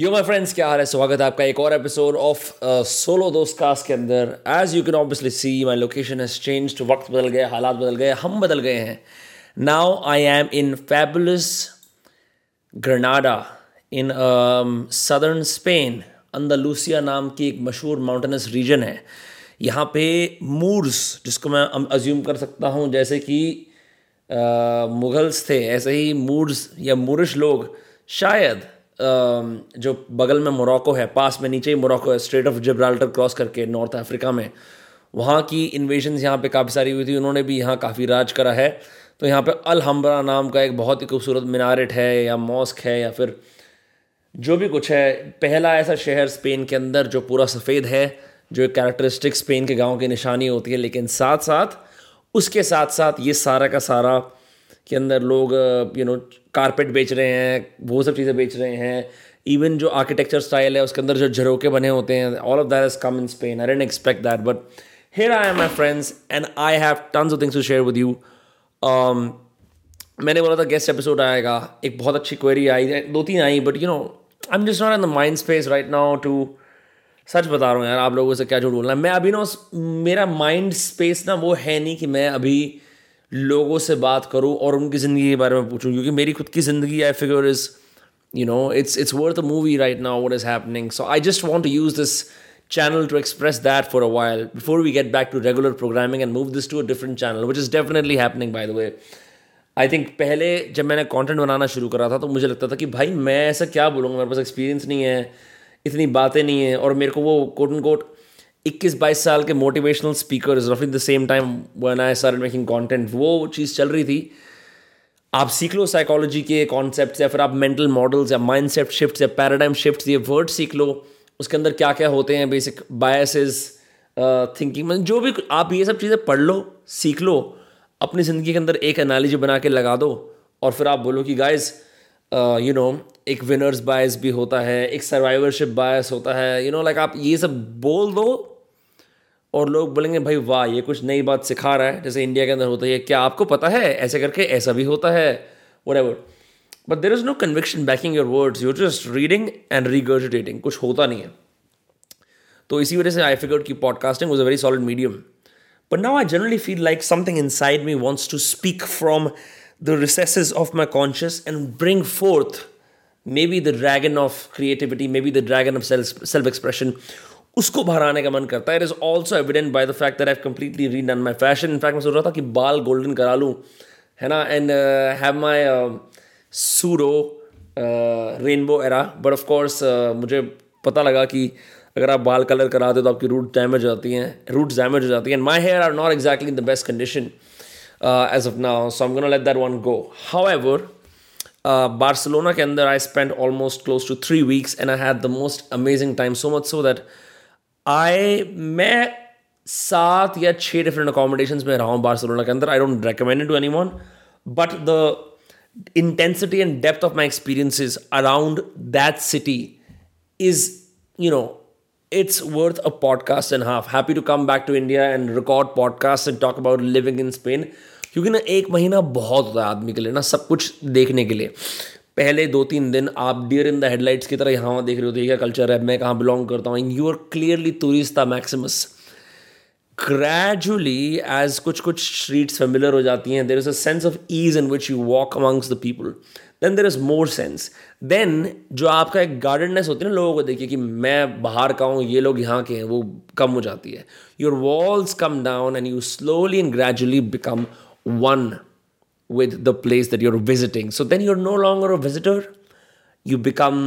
Yo my friends क्या हाल है? स्वागत है आपका एक और episode of solo Dost cast के अंदर. As you can obviously see my location has changed वक्त बदल गए, हालात बदल गए, हम बदल गए हैं. Now I am in fabulous Granada in southern Spain Andalusia नाम की एक मशहूर माउंटेनस रीजन है. यहाँ पे मूर्स जिसको मैं अज्यूम कर सकता हूँ, जैसे कि मुगल्स थे. ऐसे ही मूर्स या मूरिश लोग शायद जो बगल में मोरक्को है, पास में नीचे ही मोरक्को है स्ट्रेट ऑफ़ जब्राल्टर क्रॉस करके नॉर्थ अफ्रीका में। वहाँ की इन्वेजन यहाँ पे काफ़ी सारी हुई थी, उन्होंने भी यहाँ काफ़ी राज करा है। तो यहाँ पे अलहम्बरा नाम का एक बहुत ही खूबसूरत मीनारेट है, या मॉस्क है, या फिर जो भी कुछ है, पहला ऐसा शहर स्पेन के अंदर जो पूरा सफ़ेद है, जो एक कैरेक्टरिस्टिक स्पेन के गाँव की निशानी होती है, लेकिन साथ साथ उसके साथ साथ ये सारा का सारा के अंदर लोग यू नो कारपेट बेच रहे हैं, वो सब चीज़ें बेच रहे हैं। इवन जो आर्किटेक्चर स्टाइल है, उसके अंदर जो झरोके बने होते हैं all of that is come in Spain I didn't expect that but here I am my friends and I have tons of things to share with you मैंने बोला था गेस्ट एपिसोड आएगा, एक बहुत अच्छी क्वेरी आई, दो तीन आई but you know I am just not in the mind space right now to सच बता रहा हूँ यार, आप लोगों से क्या झूठ बोलना मैं अभी ना मेरा माइंड स्पेस ना वो है नहीं कि मैं अभी लोगों से बात करूँ और उनकी ज़िंदगी के बारे में पूछूँ, क्योंकि मेरी खुद की ज़िंदगी I figure is you know it's it's worth a movie right now what is happening so I just want to use this channel to express that for a while before we get back to regular programming and move this to a different channel which is definitely happening by the way I think पहले जब मैंने content बनाना शुरू करा था तो मुझे लगता था कि भाई, मैं ऐसा क्या बोलूँगा? मेरे पास एक्सपीरियंस नहीं है, इतनी बातें नहीं है, और मेरे को वो कोट एंड कोट इक्कीस बाईस साल के motivational speaker is the same time one I start making content वो चीज़ चल रही थी। आप सीख लो साइकोलॉजी के कॉन्सेप्ट या फिर आप मेंटल मॉडल्स या माइंड सेट शिफ्ट या पैराडाइम शिफ्ट ये वर्ड सीख लो। उसके अंदर क्या क्या होते हैं बेसिक बायसेस थिंकिंग मतलब जो भी आप ये सब चीज़ें पढ़ लो, सीख लो, अपनी ज़िंदगी के अंदर एक एनालिजी बना के लगा दो और फिर आप बोलो कि गाइज़ यू नो एक विनर्स बायस भी होता है, एक सर्वाइवरशिप बायस होता है यू नो लाइक आप ये सब बोल दो और लोग बोलेंगे, भाई वाह, ये कुछ नई बात सिखा रहा है। जैसे इंडिया के अंदर होता है क्या आपको पता है? ऐसे करके ऐसा भी होता है what but there is no conviction backing your words you're just reading and regurgitating कुछ होता नहीं है। तो इसी वजह से आई फिगर की podcasting was a very solid medium but now I generally feel like something inside me wants to speak from the recess of my conscious and bring forth maybe the dragon of creativity maybe the dragon of self expression उसको बाहर आने का मन करता है। It is also evident by the fact that I completely redone my fashion in fact मैं सोच रहा था कि बाल गोल्डन करा लूँ, है ना? And have my sorrow rainbow era but of course मुझे पता लगा कि अगर आप बाल कलर कराते हो तो आपकी रूट डैमेज हो जाती हैं। रूट डैमेज हो जाती हैं। My hair are not exactly in the best condition as of now so am gonna let that one go however Barcelona के अंदर I spend almost close to three weeks and I had the most amazing time so much so that आए मैं सात या छः different accommodation में रहा हूँ बार्सिलोना के अंदर। I don't recommended to anyone but the intensity and depth of my experiences around that city is you know it's worth a podcast and half happy to come back to India and record podcast and talk about living in Spain क्योंकि ना, एक महीना बहुत होता है आदमी के लिए ना, सब कुछ देखने के लिए। पहले दो तीन दिन आप डियर इन द हेडलाइट्स की तरह यहाँ वहाँ देख रहे होते क्या कल्चर है, मैं कहाँ बिलोंग करता हूँ। You are clearly tourist turista maximus gradually as कुछ कुछ स्ट्रीट्स फेमिलर हो जाती हैं there is a sense of ease in which you walk amongst the people then there is more sense then जो आपका एक गार्डननेस होती है ना लोगों को, देखिए कि मैं बाहर का हूँ, ये लोग यहाँ के हैं, वो कम हो जाती है। Your walls come down and you slowly and gradually become one with the place that you're visiting. So then you're no longer a visitor, you become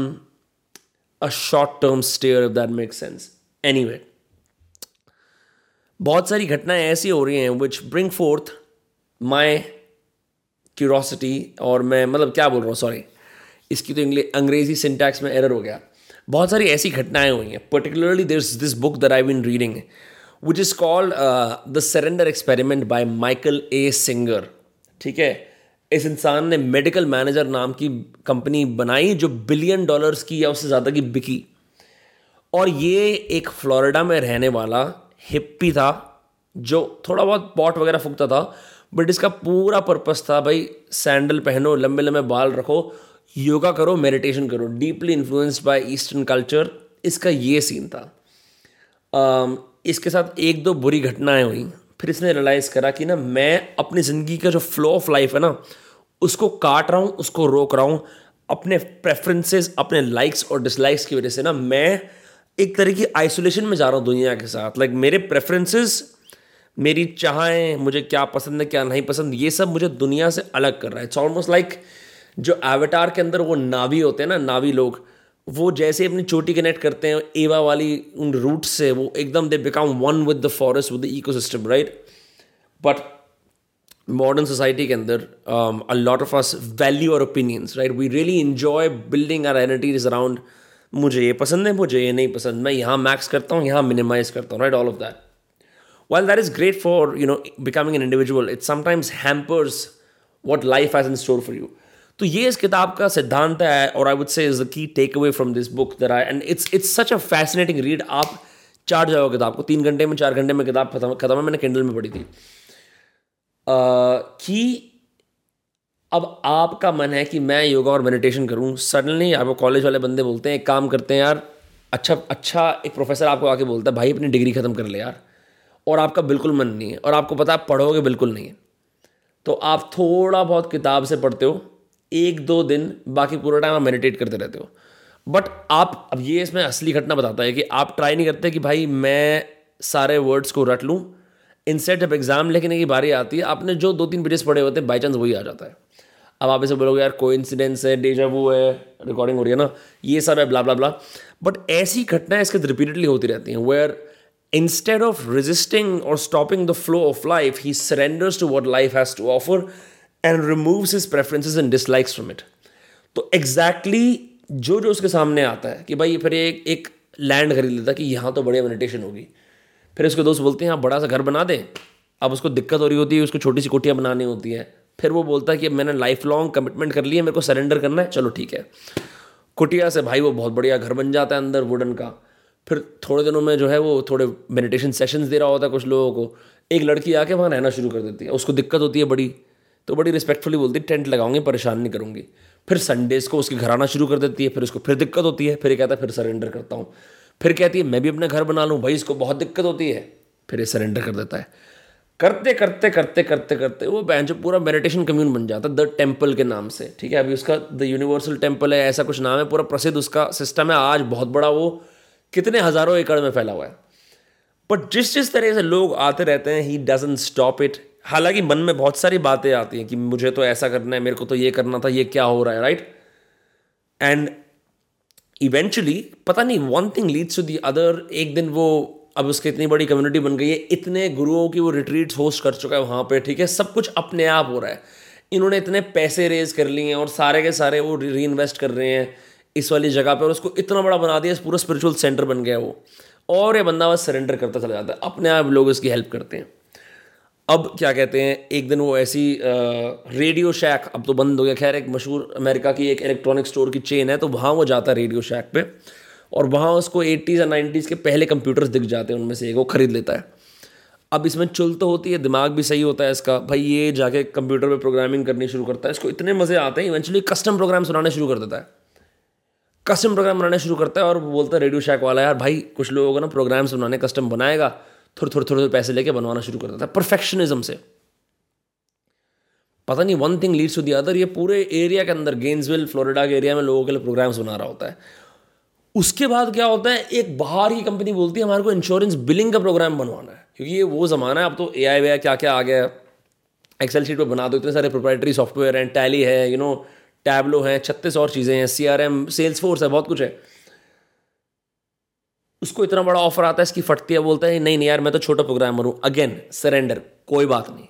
a short term stayer, if that makes sense. Anyway, बहुत सारी घटनाएँ ऐसी हो रही हैं which bring forth my curiosity और मैं मतलब क्या बोल रहा हूँ सॉरी इसकी तो इंग्लिश अंग्रेज़ी सिंटैक्स में एरर हो गया। बहुत सारी ऐसी घटनाएँ हुई हैं। Particularly this this book that I been reading which is called the surrender experiment by Michael A Singer ठीक है? इस इंसान ने मेडिकल मैनेजर नाम की कंपनी बनाई जो बिलियन डॉलर्स की या उससे ज़्यादा की बिकी। और ये एक फ्लोरिडा में रहने वाला हिप्पी था, जो थोड़ा बहुत पॉट वगैरह फूकता था बट इसका पूरा पर्पस था, भाई सैंडल पहनो, लंबे लंबे बाल रखो योगा करो मेडिटेशन करो। Deeply influenced by eastern culture इसका ये सीन था। इसके साथ एक दो बुरी घटनाएँ हुई। फिर इसने रियलाइज़ करा कि ना मैं अपनी ज़िंदगी का जो फ्लो ऑफ़ लाइफ है ना, उसको काट रहा हूँ, उसको रोक रहा हूँ, अपने प्रेफरेंसेस अपने लाइक्स और डिसलाइक्स की वजह से ना मैं एक तरह की आइसोलेशन में जा रहा हूँ दुनिया के साथ। लाइक मेरे प्रेफरेंसेस मेरी चाहें, मुझे क्या पसंद है, क्या नहीं पसंद, ये सब मुझे दुनिया से अलग कर रहा है। इट्स ऑलमोस्ट लाइक जो एवेटार के अंदर वो नावी होते हैं ना, नावी लोग वो जैसे अपनी चोटी कनेक्ट करते हैं एवा वाली उन रूट से वो एकदम they become one with the forest with the eco system right but modern society के अंदर a lot of us value और opinions right we really enjoy building our identities around मुझे ये पसंद है, मुझे ये नहीं पसंद। मैं यहाँ मैक्स करता हूँ, यहाँ मिनिमाइज करता हूँ right all of that while that is great for, you know, becoming an individual, it sometimes hampers what life has in store for you. तो ये इस किताब का सिद्धांत है, और I would say is the key take away from this book there I and it's it's such a fascinating read आप चार जाओ किताब को, तीन घंटे में, चार घंटे में किताब खत्म खत्म है, मैंने किंडल में पढ़ी थी। कि अब आपका मन है कि मैं योगा और मेडिटेशन करूँ सडनली आपको कॉलेज वाले बंदे बोलते हैं, एक काम करते हैं यार अच्छा अच्छा एक प्रोफेसर आपको आके बोलता है, भाई अपनी डिग्री खत्म कर ले यार। और आपका बिल्कुल मन नहीं है, और आपको पता है पढ़ोगे बिल्कुल नहीं है। तो आप थोड़ा बहुत किताब से पढ़ते हो एक दो दिन बाकी पूरा टाइम आप मेडिटेट करते रहते हो। बट आप अब ये इसमें असली घटना बताता है कि आप ट्राई नहीं करते कि भाई मैं सारे वर्ड्स को रट लूँ। इनसेट जब एग्ज़ाम लिखने की बारी आती है आपने जो दो तीन पेजेस पढ़े होते हैं बाई चांस वही आ जाता है। अब आप इसे बोलोगे यार कोई इंसिडेंस है डेजा वो है रिकॉर्डिंग हो रही है ना ये सब है ब्ला ब्ला ब्ला बट ऐसी घटनाएँ इसके रिपीटेडली होती रहती हैं where instead of resisting or stopping the flow of life, he surrenders to what life has to offer and removes his preferences and dislikes from it. तो एग्जैक्टली exactly जो जो उसके सामने आता है कि भाई ये फिर एक एक लैंड खरीद लेता कि यहाँ तो बढ़िया मेडिटेशन होगी। फिर उसके दोस्त बोलते हैं, आप बड़ा सा घर बना दें। अब उसको दिक्कत हो रही होती है, उसको छोटी सी कोठियाँ बनानी होती है। फिर वो बोलता है कि मैंने लाइफ लॉन्ग कमिटमेंट कर ली है, मेरे को सरेंडर करना है, चलो ठीक है। कुटिया से भाई वो बहुत बढ़िया घर बन जाता है अंदर वुडन का। फिर थोड़े दिनों में जो है वो थोड़े मेडिटेशन सेशंस दे रहा होता है कुछ लोगों को। एक लड़की आके वहाँ रहना शुरू कर देती है, उसको दिक्कत होती है बड़ी। तो बड़ी रिस्पेक्टफुली बोलती है टेंट लगाऊँगी, परेशान नहीं करूँगी। फिर संडेज़ को उसके घर आना शुरू कर देती है, फिर उसको फिर दिक्कत होती है, फिर ये कहता है, फिर सरेंडर करता हूँ। फिर कहती है, मैं भी अपना घर बना लूँ, भाई, इसको बहुत दिक्कत होती है। फिर ये सरेंडर कर देता है। करते करते करते करते करते वो बैंक जो पूरा मेडिटेशन कम्यून बन जाता है द टेंपल के नाम से, ठीक है? अभी उसका द यूनिवर्सल टेंपल है, ऐसा कुछ नाम है, पूरा प्रसिद्ध उसका सिस्टम है, आज बहुत बड़ा वो, कितने हज़ारों एकड़ में फैला हुआ है। बट जिस जिस तरह से लोग आते रहते हैं ही डजन स्टॉप इट हालाँकि मन में बहुत सारी बातें आती हैं कि मुझे तो ऐसा करना है, मेरे को तो ये करना था, ये क्या हो रहा है राइट एंड इवेंचुअली पता नहीं one thing leads to the other एक दिन वो, अब उसकी इतनी बड़ी कम्युनिटी बन गई है, इतने गुरुओं की वो रिट्रीट्स होस्ट कर चुका है वहाँ पे, ठीक है? सब कुछ अपने आप हो रहा है। इन्होंने इतने पैसे रेज कर लिए हैं और सारे के सारे वो री इन्वेस्ट कर रहे हैं इस वाली जगह पे और उसको इतना बड़ा बना दिया पूरा स्पिरिचुअल सेंटर बन गया वो। और ये बंदा बस सरेंडर करता चला जाता है, अपने आप लोग इसकी हेल्प करते हैं। अब क्या कहते हैं, एक दिन वो ऐसी रेडियो शैक अब तो बंद हो गया। खैर, एक मशहूर अमेरिका की एक इलेक्ट्रॉनिक स्टोर की चेन है तो वहाँ वो जाता है रेडियो शैक पे। और वहाँ उसको एट्टीज़ या नाइन्टीज़ के पहले कंप्यूटर्स दिख जाते हैं, उनमें से एक वो खरीद लेता है। अब इसमें चुल तो होती है, दिमाग भी सही होता है इसका। भाई, ये जाके कंप्यूटर पे प्रोग्रामिंग करनी शुरू करता है। इसको इतने मज़े आते हैं इवेंचुअली कस्टम प्रोग्राम सुनाने शुरू कर देता है। कस्टम प्रोग्राम बनाने शुरू करता है और बोलता है रेडियो शैक वाला, यार भाई, कुछ लोगों को ना प्रोग्राम्स बनाने कस्टम बनाएगा। थोड़े थोड़े थोड़े थोड़े पैसे लेके बनवाना शुरू करता है परफेक्शनिज्म से। पता नहीं one thing leads to the other ये पूरे एरिया के अंदर गेंसविल फ्लोरिडा के एरिया में लोगों के लिए प्रोग्राम्स बना रहा होता है। उसके बाद क्या होता है, एक बाहर की कंपनी बोलती है, हमारे को इंश्योरेंस बिलिंग का प्रोग्राम बनवाना है। क्योंकि ये वो ज़माना है, अब तो ए आई वे क्या क्या आ गया है। एक्सेल शीट पर बना दो, इतने सारे प्रोप्राइटरी सॉफ्टवेयर हैं टैली है यू नो टैबलो है, छत्तीस और चीज़ें हैं C R M Salesforce है, बहुत कुछ है। उसको इतना बड़ा ऑफ़र आता है, इसकी फटती है, बोलता है, नहीं नहीं यार, मैं तो छोटा प्रोग्रामर हूँ अगेन सरेंडर कोई बात नहीं।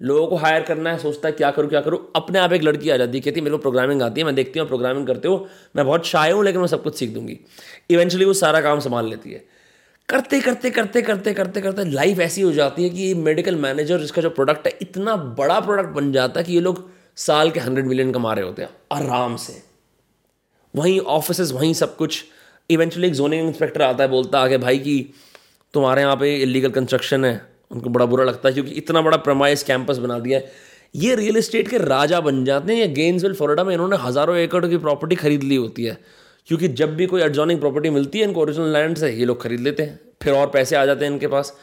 लोगों को हायर करना है, सोचता है, क्या करूँ क्या करूँ? अपने आप एक लड़की आ जाती है, कहती मेरे को प्रोग्रामिंग आती है, मैं देखती हूँ प्रोग्रामिंग करते हो, मैं बहुत शाय हूँ, लेकिन मैं सब कुछ सीख दूँगी। इवेंचुअली वो सारा काम संभाल लेती है। करते करते करते करते करते करते लाइफ ऐसी हो जाती है कि मेडिकल मैनेजर जिसका जो प्रोडक्ट है, इतना बड़ा प्रोडक्ट बन जाता है कि ये लोग साल के हंड्रेड मिलियन कमा रहे होते हैं, आराम से। वहीं ऑफ़िस वहीं सब कुछ इवेंचुअली एक जोनिंग इंस्पेक्टर आता है, बोलता आगे भाई कि तुम्हारे यहाँ पे इलीगल कंस्ट्रक्शन है। उनको बड़ा बुरा लगता है क्योंकि इतना बड़ा प्रमाइस कैंपस बना दिया है। ये रियल इस्टेट के राजा बन जाते हैं। या गेन्सविल फ्लोरिडा में इन्होंने हज़ारों एकड़ की प्रॉपर्टी खरीद ली होती है। क्योंकि जब भी कोई एडजॉनिंग प्रॉपर्टी मिलती है, इनको ओरिजिनल लैंड से ये लोग खरीद लेते हैं। फिर और पैसे आ जाते हैं इनके पास।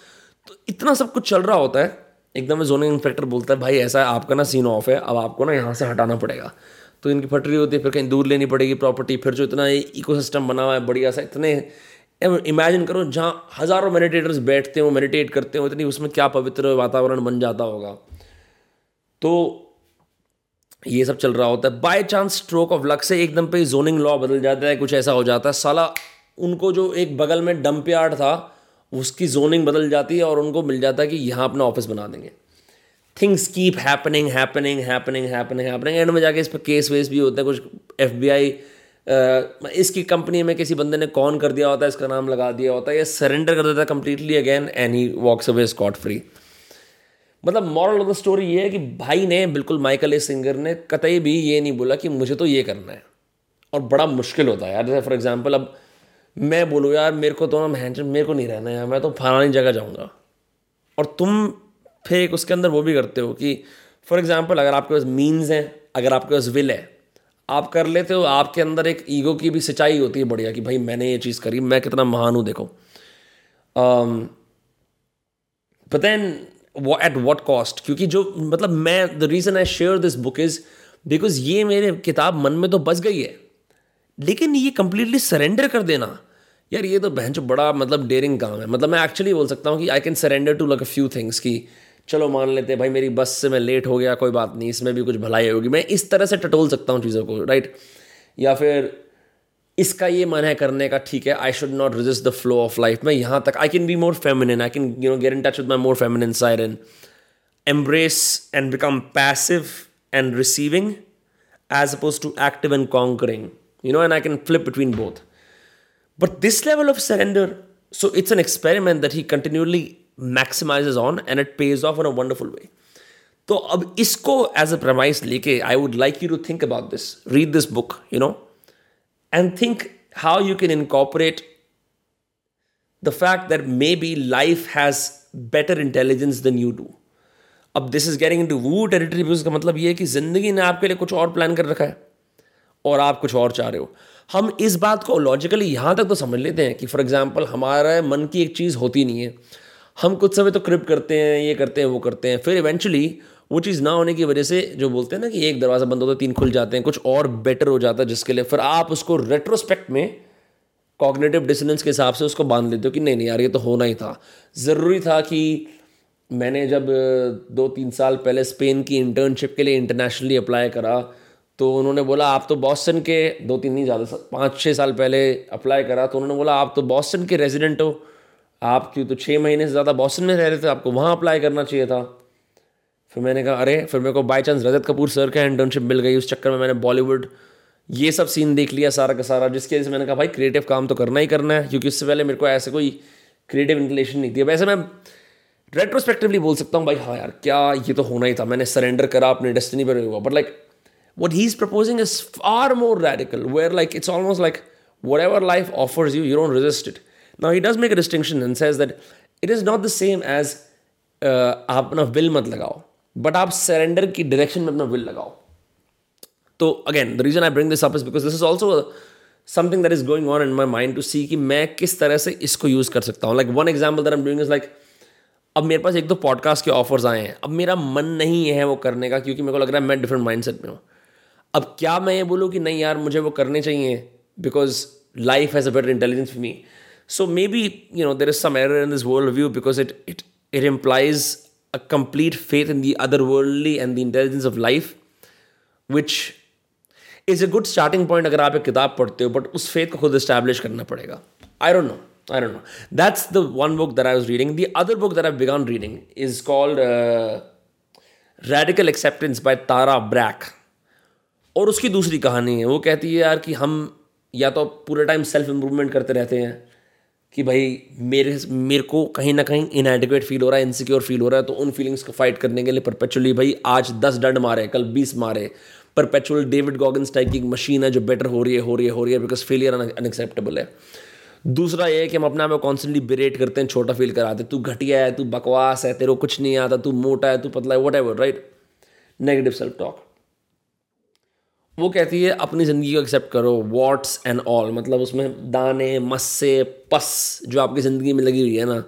तो इतना सब कुछ चल रहा होता है। एकदम जोनिंग इंस्पेक्टर बोलता है, भाई ऐसा है, आपका ना सीन ऑफ़ है। अब आपको ना यहाँ से हटाना पड़ेगा। तो इनकी फटरी होती है, फिर कहीं दूर लेनी पड़ेगी प्रॉपर्टी फिर जो इतना इको सिस्टम बना हुआ है, बढ़िया सा, इतने इमेजिन करो जहाँ हज़ारों मेडिटेटर्स बैठते हो मेडिटेट करते हो, इतनी उसमें क्या पवित्र वातावरण बन जाता होगा। तो ये सब चल रहा होता है। By chance stroke of luck से एकदम पे जोनिंग लॉ बदल जाता है, कुछ ऐसा हो जाता है। साला, उनको जो एक बगल में डंप यार्ड था, उसकी जोनिंग बदल जाती है और उनको मिल जाता है कि यहाँ अपना ऑफ़िस बना देंगे। Things keep happening happening happening happening happening end में जाके इस पर केस वेस भी होते हैं, कुछ एफ़ बी आई इसकी कंपनी में किसी बंदे ने कौन कर दिया होता है, इसका नाम लगा दिया होता है, या सरेंडर कर देता है कंप्लीटली अगेन ही वॉक्स अवे स्कॉट फ्री मतलब मॉरल ऑफ़ द स्टोरी ये है कि भाई ने, बिल्कुल माइकल ए सिंगर ने कतई भी ये नहीं बोला कि मुझे तो ये करना है। और बड़ा मुश्किल होता है यार, जैसे फॉर एग्ज़ाम्पल अब मैं बोलूँ, यार मेरे को तो ना मेरे को नहीं रहना है मैं तो फलानी जगह जाऊँगा। और तुम फिर एक उसके अंदर वो भी करते हो कि फॉर एग्ज़ाम्पल अगर आपके पास मीन्स हैं, अगर आपके पास विल है, आप कर लेते हो, आपके अंदर एक ईगो की भी सिंचाई होती है बढ़िया कि भाई मैंने ये चीज़ करी, मैं कितना महान हूँ, देखो। पता है एट वॉट कॉस्ट क्योंकि जो मतलब मैं the reason I share this book is because ये मेरे किताब मन में तो बच गई है। लेकिन ये कंप्लीटली सरेंडर कर देना। यार, ये तो बहन जो बड़ा मतलब डेयरिंग काम है। मतलब मैं एक्चुअली बोल सकता हूँ कि I can surrender to luck a few things की चलो मान लेते हैं, भाई मेरी बस से मैं लेट हो गया, कोई बात नहीं, इसमें भी कुछ भलाई होगी। मैं इस तरह से टटोल सकता हूँ चीज़ों को राइट या फिर इसका ये मन है करने का, ठीक है I should not resist the flow of life में यहाँ तक I can be more feminine I can you know get in touch with my more feminine side and embrace and become passive and receiving as opposed to active and conquering you know and I can flip between both but this level of surrender so it's an experiment that he continuously maximizes on and it pays off in a wonderful way. तो अब इसको as a promise लेके I would like you to think about this read this book you know and how you can can incorporate the fact that maybe life has better intelligence than you do. अब this is getting in to woo territory का मतलब ये है कि ज़िंदगी ने आपके लिए कुछ और प्लान कर रखा है और आप कुछ और चाह रहे हो। हम इस बात को लॉजिकली यहाँ तक तो समझ लेते हैं कि फॉर एग्ज़ाम्पल हमारा मन की एक चीज़ होती नहीं है। हम कुछ समय तो क्रिप करते हैं, ये करते हैं, वो करते हैं, फिर इवेंचुअली वो चीज़ ना होने की वजह से जो बोलते हैं ना कि एक दरवाज़ा बंद होता है, तीन खुल जाते हैं, कुछ और बेटर हो जाता है जिसके लिए, फिर आप उसको रेट्रोस्पेक्ट में कॉग्नेटिव डिसनेंस के हिसाब से उसको बाँध लेते हो कि नहीं नहीं यार, ये तो होना ही था। ज़रूरी था कि मैंने जब दो तीन साल पहले स्पेन की इंटर्नशिप के लिए इंटरनेशनली अप्लाई करा तो उन्होंने बोला, आप तो बॉस्टन के, दो तीन नहीं, ज़्यादा पाँच छः साल पहले अप्लाई करा तो उन्होंने बोला, आप तो बॉस्टन के रेजिडेंट हो आप क्यों तो छः महीने से ज़्यादा बॉस्टन में रह रहे थे आपको वहाँ अप्लाई करना चाहिए था। फिर मैंने कहा अरे फिर मेरे को by chance Rajat Kapoor sir का इंटर्नशिप मिल गई उस चक्कर में मैंने बॉलीवुड ये सब सीन देख लिया सारा का सारा जिसकी वजह से मैंने कहा भाई क्रिएटिव काम तो करना ही करना है क्योंकि उससे पहले मेरे को ऐसे कोई क्रिएटिव इंक्लेशन नहीं थी। वैसे मैं रेट्रोस्पेक्टिवली बोल सकता हूँ भाई हाँ यार क्या ये तो होना ही था मैंने सरेंडर करा अपने डेस्टिनी पर हुआ। But like what he's proposing is far more radical, where like it's almost like whatever life offers you, you don't resist it. Now he does make a distinction and says that it is not the same as uh, आप अपना will मत लगाओ but आप surrender की direction में अपना will लगाओ. तो again the reason I bring this up is because this is also something that is going on in my mind to see कि मैं किस तरह से इसको यूज़ कर सकता हूँ. Like one example that am doing is like अब मेरे पास एक दो पॉडकास्ट के ऑफर्स आए हैं. अब मेरा मन नहीं है वो करने का क्योंकि मेरे को लग रहा है मैं डिफरेंट माइंड सेट में हूँ. अब क्या मैं ये बोलूँ कि नहीं यार मुझे वो करने चाहिए because life has a better intelligence for me you know there is some error in this world view because it it it a complete faith in the otherworldly and the intelligence of life, which is a good starting point अगर आप एक किताब पढ़ते हो but उस faith को खुद establish करना पड़ेगा I don't know don't know. That's the one book that I was reading. The other book that I've begun reading is called uh, Radical Acceptance by Tara Brach. और उसकी दूसरी कहानी है वो कहती है यार कि हम या तो पूरे टाइम सेल्फ इम्प्रूवमेंट करते रहते हैं कि भाई मेरे मेरे को कहीं ना कहीं इनएडिक्वेट फील हो रहा है इनसिक्योर फील हो रहा है तो उन फीलिंग्स को फाइट करने के लिए परपेचुअली भाई आज दस डंड मारे, कल बीस मारे। परपेचुअल डेविड गॉगन्स टाइप की मशीन है जो बेटर हो रही है, हो रही है, हो रही है बिकॉज़ फेलियर अनएक्सेप्टेबल है। दूसरा ये है कि हम अपने आप में कॉन्स्टेंटली बिरेट करते हैं, छोटा फील कराते हैं, तू घटिया है, तू बकवास है, तेरे को कुछ नहीं आता, तू मोटा है, तू पतला है whatever right negative self talk वो कहती है, अपनी ज़िंदगी को एक्सेप्ट करो वॉट्स एंड ऑल मतलब उसमें दाने, मस्से, पस जो आपकी ज़िंदगी में लगी हुई है ना,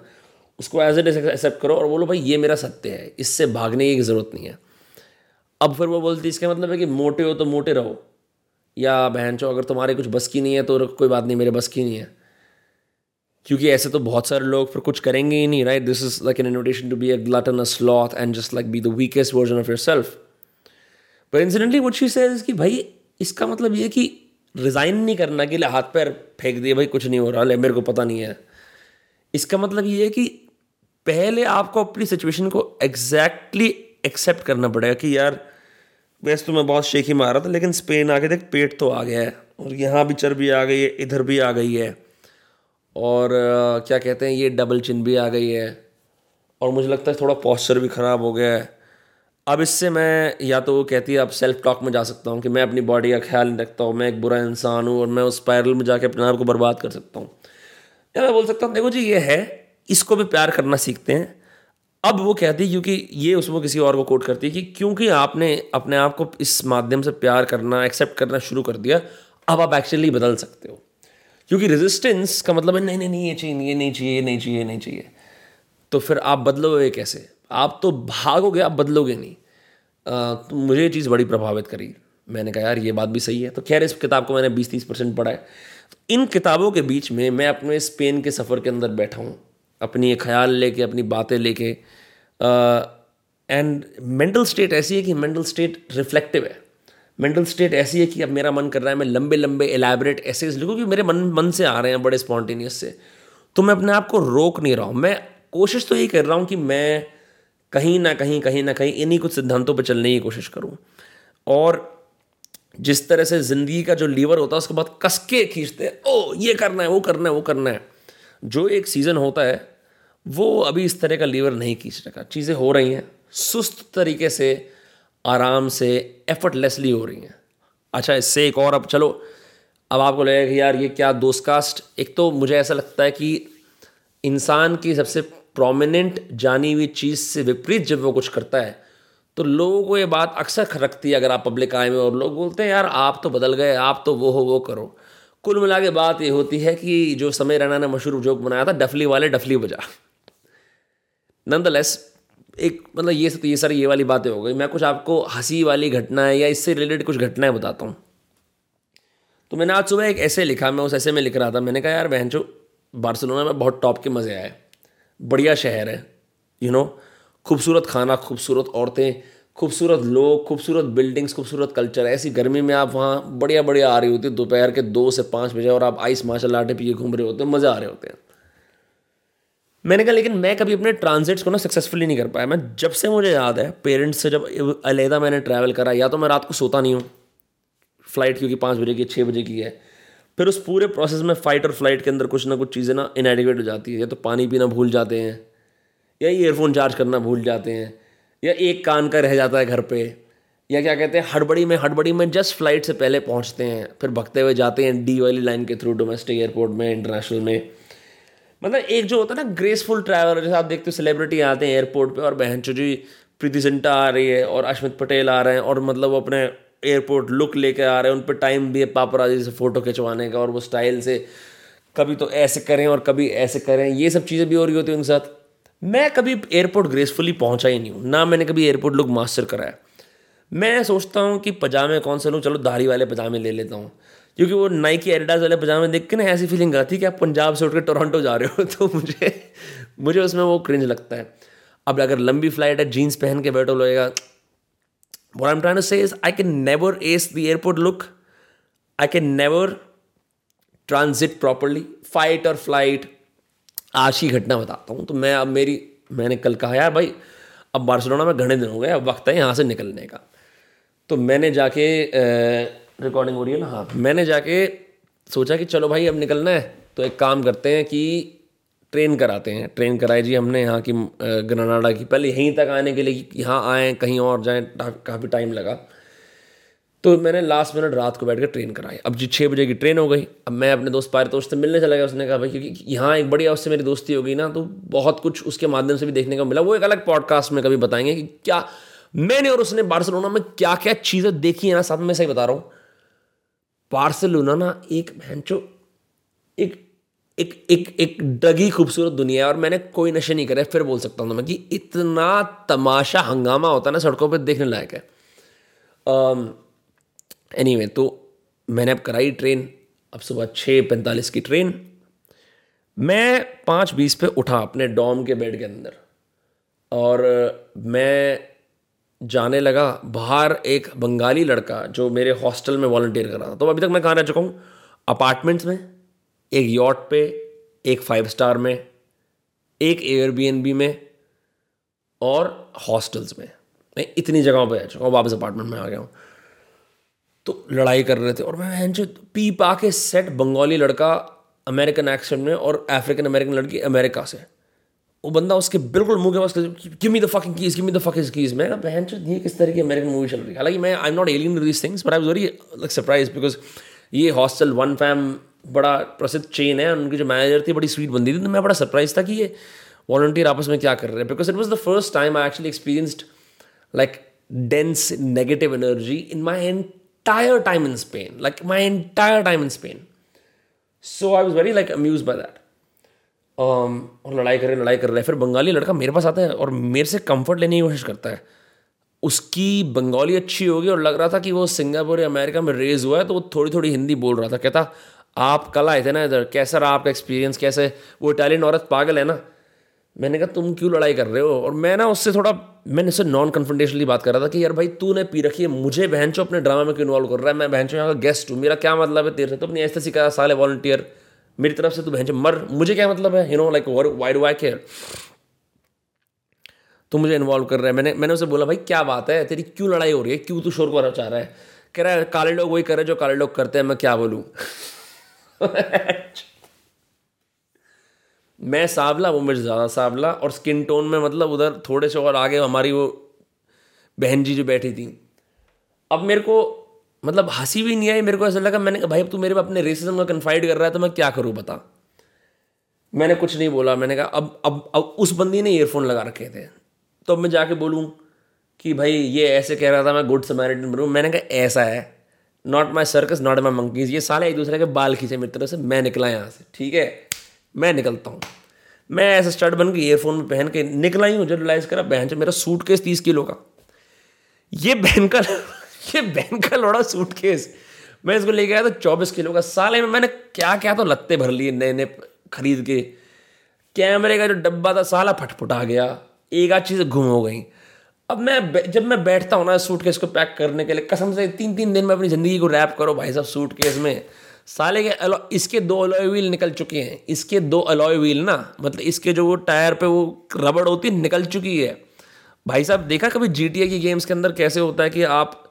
उसको एज इट एक्सेप्ट करो और बोलो, भाई, ये मेरा सत्य है, इससे भागने की ज़रूरत नहीं है। अब फिर वो बोलती है, इसका मतलब है कि मोटे हो तो मोटे रहो, या बहन चो, अगर तुम्हारे कुछ बस की नहीं है तो कोई बात नहीं, मेरे बस की नहीं है। क्योंकि ऐसे तो बहुत सारे लोग फिर कुछ करेंगे ही नहीं right this is like an invitation to be a glutton a sloth and just like be the weakest version of yourself पर इंसिडेंटली वट शी सेज कि भाई, इसका मतलब ये कि रिज़ाइन नहीं करना कि हाथ पैर फेंक दिए, भाई कुछ नहीं हो रहा, ले मेरे को पता नहीं है। इसका मतलब ये है कि पहले आपको अपनी सिचुएशन को एग्जैक्टली exactly एक्सेप्ट करना पड़ेगा कि यार, वैसे तो मैं बहुत शेखी मार रहा था, लेकिन स्पेन आके देख, पेट तो आ गया है, और यहाँ भी चर्बी आ गई है, इधर भी आ गई है, और क्या कहते हैं, ये डबल चिन भी आ गई है, और मुझे लगता है थोड़ा पॉस्चर भी ख़राब हो गया है। अब इससे मैं या तो वो कहती है, अब सेल्फ टॉक में जा सकता हूँ कि मैं अपनी बॉडी का ख्याल नहीं रखता हूँ, मैं एक बुरा इंसान हूँ और मैं उस पैरल में जाके अपने आप को बर्बाद कर सकता हूँ। या मैं बोल सकता हूँ, देखो जी, ये है, इसको भी प्यार करना सीखते हैं। अब वो कहती है, क्योंकि ये उसमें किसी और को कोट करती है कि क्योंकि आपने अपने आप को इस माध्यम से प्यार करना एक्सेप्ट करना शुरू कर दिया, अब आप एक्चुअली बदल सकते हो। क्योंकि रेजिस्टेंस का मतलब है, नहीं नहीं नहीं, ये चाहिए, नहीं, ये नहीं चाहिए नहीं चाहिए नहीं चाहिए। तो फिर आप बदलोगे कैसे? आप तो भागोगे, आप बदलोगे नहीं। तो मुझे ये चीज़ बड़ी प्रभावित करी। मैंने कहा, यार, ये बात भी सही है। तो खैर, इस किताब को मैंने बीस तीस परसेंट पढ़ा है। तो इन किताबों के बीच में मैं अपने स्पेन के सफ़र के अंदर बैठा हूँ। अपनी ख्याल लेके, अपनी बातें लेके। एंड मेंटल स्टेट ऐसी है कि मेंटल स्टेट रिफ्लेक्टिव है। मेंटल स्टेट ऐसी है कि अब मेरा मन कर रहा है, मैं लंबे लंबे एलैबरेट ऐसे लिखूँ कि मेरे मन मन से आ रहे हैं बड़े स्पॉन्टेनियस से। तो मैं अपने आप को रोक नहीं रहा हूँ। मैं कोशिश तो यही कर रहा हूँ कि मैं कहीं ना कहीं कहीं ना कहीं इन्हीं कुछ सिद्धांतों पर चलने की कोशिश करूँ। और जिस तरह से ज़िंदगी का जो लीवर होता है, उसके बाद कसके खींचते हैं, ओ, ये करना है, वो करना है, वो करना है। जो एक सीज़न होता है, वो अभी इस तरह का लीवर नहीं खींच रखा। चीज़ें हो रही हैं, सुस्त तरीके से, आराम से एफर्टलेसली हो रही हैं। अच्छा इससे एक और अब चलो, अब आपको लगेगा कि यार ये क्या दोस्तकास्ट एक तो मुझे ऐसा लगता है कि इंसान की सबसे प्रोमिनेंट जानी हुई चीज़ से विपरीत जब वो कुछ करता है तो लोगों को ये बात अक्सर खरकती है अगर आप पब्लिक आए में और लोग बोलते हैं, यार, आप तो बदल गए, आप तो वो हो, वो करो। कुल मिला के बात ये होती है कि जो समय रैना ने मशहूर जोक बनाया था, डफली वाले डफली बजा। नंदलेस एक मतलब ये ये सारी, ये वाली बातें हो गई। मैं कुछ आपको हँसी वाली घटनाएँ या इससे रिलेटेड कुछ घटनाएँ बताता हूँ। तो मैंने आज सुबह एक ऐसे लिखा, मैं उस ऐसे में लिख रहा था। मैंने कहा, यार, बहन बार्सिलोना में बहुत टॉप के मज़े आए। बढ़िया शहर है यू नो खूबसूरत खाना, खूबसूरत औरतें, खूबसूरत लोग, खूबसूरत बिल्डिंग्स खूबसूरत कल्चर ऐसी गर्मी में आप वहाँ बढ़िया बढ़िया आ रही होती है। दोपहर के दो से पाँच बजे और आप आइस माशा लाटे पिए घूम रहे होते हैं, मज़े आ रहे होते हैं। मैंने कहा, लेकिन मैं कभी अपने ट्रांजिट्स को ना सक्सेसफुली नहीं कर पाया। मैं जब से मुझे याद है पेरेंट्स से जब अलहदा मैंने ट्रैवल करा, या तो मैं रात को सोता नहीं हूँ। फ़्लाइट क्योंकि पाँच बजे की छः बजे की है। फिर उस पूरे प्रोसेस में फ़ाइट और फ़्लाइट के अंदर कुछ ना कुछ चीज़ें ना इनएडिकेट हो जाती है। या तो पानी पीना भूल जाते हैं, या ईयरफोन चार्ज करना भूल जाते हैं, या एक कान का रह जाता है घर पे, या क्या कहते हैं, हड़बड़ी में हड़बड़ी में जस्ट फ़्लाइट से पहले पहुँचते हैं, फिर भगते हुए जाते हैं डी वाली लाइन के थ्रू डोमेस्टिक एयरपोर्ट में इंटरनेशनल में। मतलब एक जो होता है ना ग्रेसफुल ट्रैवलर जैसे आप देखते हो सेलिब्रिटी आते हैं एयरपोर्ट पे और बहन जी प्रीति जिंटा आ रही है और अश्मित पटेल आ रहे हैं और मतलब वो अपने एयरपोर्ट लुक लेके आ रहे हैं, उन पर टाइम भी है पापराजी से फ़ोटो खिंचवाने का और वो स्टाइल से कभी तो ऐसे करें और कभी ऐसे करें। ये सब चीज़ें भी हो रही होती हैं उनके साथ। मैं कभी एयरपोर्ट ग्रेसफुली पहुँचा ही नहीं हूँ, ना मैंने कभी एयरपोर्ट लुक मास्टर कराया मैं सोचता हूँ कि पजामे कौन से लूँ, चलो दाढ़ी वाले पजामे ले लेता हूँ। क्योंकि वो नाइकी एडिडास वाले पजामे देख के ना ऐसी फीलिंग आती है कि आप पंजाब से उठ कर टोरंटो जा रहे हो तो मुझे मुझे उसमें वो क्रिंज लगता है। अब अगर लंबी फ़्लाइट है जीन्स पहन के बैठो लोएगा What I'm trying to say is, I can never ace the airport look. I can never transit properly. Fight or flight. आज ही घटना बताता हूँ तो मैं अब मेरी मैंने कल कहा यार भाई अब बार्सिलोना में घने दिन हो गए अब वक्त है यहाँ से निकलने का तो मैंने जाके रिकॉर्डिंग हो रही है ना हाँ मैंने जाके सोचा कि चलो भाई अब निकलना है तो एक काम करते हैं कि ट्रेन कराते हैं। ट्रेन कराई जी हमने यहाँ की ग्रनाडा की। पहले यहीं तक आने के लिए यहाँ आएँ, कहीं और जाएँ काफ़ी टाइम लगा। तो मैंने लास्ट मिनट रात को बैठ कर ट्रेन कराई। अब जी छः बजे की ट्रेन हो गई। अब मैं अपने दोस्त पारे तो उससे मिलने चला गया। उसने कहा, भाई, क्योंकि यहाँ एक बढ़िया उससे मेरी दोस्ती हो गई ना तो बहुत कुछ उसके माध्यम से भी देखने को मिला। वो एक अलग पॉडकास्ट में कभी बताएँगे कि क्या मैंने और उसने बार्सिलोना में क्या क्या चीज़ें देखी है ना, साथ में सही बता रहा हूँ। बार्सिलोना ना एक भैंचो एक एक एक एक डगी खूबसूरत दुनिया है और मैंने कोई नशे नहीं करे फिर बोल सकता हूँ मैं कि इतना तमाशा हंगामा होता है ना सड़कों पर देखने लायक है। एनी anyway, तो मैंने अब कराई ट्रेन अब सुबह छः पैंतालीस की ट्रेन। मैं पाँच बीस पे उठा अपने डॉम के बेड के अंदर और मैं जाने लगा बाहर एक बंगाली लड़का जो मेरे हॉस्टल में वॉल्टियर कर रहा था। तो अभी तक मैं कहाँ रह चुका हूँ? अपार्टमेंट्स में। एक यॉट पे, एक फाइव स्टार में, एक एयरबीएनबी में और हॉस्टल्स में। मैं इतनी जगहों पे आ चुका हूँ, वापस अपार्टमेंट में आ गया हूँ। तो लड़ाई कर रहे थे और मैं पी पा के सेट बंगाली लड़का अमेरिकन एक्सेंट में और अफ्रीकन अमेरिकन लड़की अमेरिका से। वो बंदा उसके बिल्कुल मुँह के पास give me the fucking keys give me the fucking keys मैं बहन ये किस तरह की अमेरिकन मूवी चल रही है? हालाँकि मैं I am not alien these things but I was very like surprise because ये हॉस्टल वन फैम बड़ा प्रसिद्ध चेन है, उनकी जो मैनेजर थी, बड़ी स्वीट बंदी थी तो मैं बड़ा सरप्राइज़ था कि ये वॉल्टियर आपस में क्या कर रहे हैं because it was the first time I actually experienced like dense negative energy in my entire time in Spain like my entire time in Spain so I was very like amuse by that और लड़ाई कर रहे, लड़ाई कर रहे हैं फिर बंगाली लड़का मेरे पास आता है और मेरे से कंफर्ट लेने की कोशिश करता है। उसकी बंगाली अच्छी होगी और लग रहा था कि वो सिंगापुर या अमेरिका में रेज हुआ है तो वो थोड़ी थोड़ी हिंदी बोल रहा था, कहता आप कल आए थे ना इधर, कैसा रहा आपका एक्सपीरियंस कैसे? वो इटालियन औरत पागल है ना। मैंने कहा, तुम क्यों लड़ाई कर रहे हो? और मैं ना उससे थोड़ा, मैंने उससे नॉन कन्फ्रंटेशनली बात कर रहा था कि, यार भाई, तूने पी रखी है, मुझे बहन चो अपने ड्रामा में क्यों इन्वॉल्व कर रहा है? मैं बहन चो यहाँ का गेस्ट हूँ, मेरा क्या मतलब है तेरे से? तो अपनी ऐसे सिखा, साल है वॉल्टियर मेरी तरफ़ से तू बहन मर, मुझे क्या मतलब है? You know like why do I care तू मुझे इन्वॉल्व कर रहा है। मैंने मैंने उसे बोला, भाई, क्या बात है? तेरी क्यों लड़ाई हो रही है? क्यों तू शोर को चाह रहा है? कह रहा है, काले लोग वही कर रहे जो काले लोग करते हैं, मैं क्या बोलूँ? मैं सावला, वो मेरे ज़्यादा सावला, और स्किन टोन में मतलब उधर थोड़े से और आगे हमारी वो बहन जी जो बैठी थी। अब मेरे को मतलब हँसी भी नहीं आई, मेरे को ऐसा लगा, मैंने कहा, भाई, अब तू मेरे अपने रेसिज्म का कन्फाइड कर रहा है तो मैं क्या करूँ, बता? मैंने कुछ नहीं बोला, मैंने कहा, अब अब अब उस बंदी ने ईयरफोन लगा रखे थे तो अब मैं जाके बोलूँ कि भाई, ये ऐसे कह रहा था, मैं गुड समैरिटन बनूँ? मैंने कहा, ऐसा है। Not my circus not my monkeys ये साले एक दूसरे के बाल खींचे, मेरी तरह से मैं निकला यहाँ से, ठीक है? मैं निकलता हूँ। मैं ऐसे स्टर्ट बन के ईयरफोन में पहन के निकला ही हूँ, जो रिलाइज करा, बहन से मेरा सूट केस तीस किलो का। ये बहन का, ये बहन का लोड़ा सूट केस मैं इसको लेके आया था चौबीस किलो का। साले में मैंने क्या क्या तो लत्ते भर लिए नए नए खरीद के। कैमरे का जो डब्बा था, साला फटफुटा गया। एक आध चीज़ें घुम हो गई। अब मैं जब मैं बैठता हूँ ना सूट केस को पैक करने के लिए, कसम से तीन तीन दिन में अपनी ज़िंदगी को रैप करो भाई साहब सूट केस में। साले के अलो, इसके दो अलॉय व्हील निकल चुके हैं। इसके दो अलॉय व्हील ना मतलब इसके जो वो टायर पे वो रबड़ होती है, निकल चुकी है। भाई साहब, देखा कभी जी की गेम्स के अंदर कैसे होता है कि आप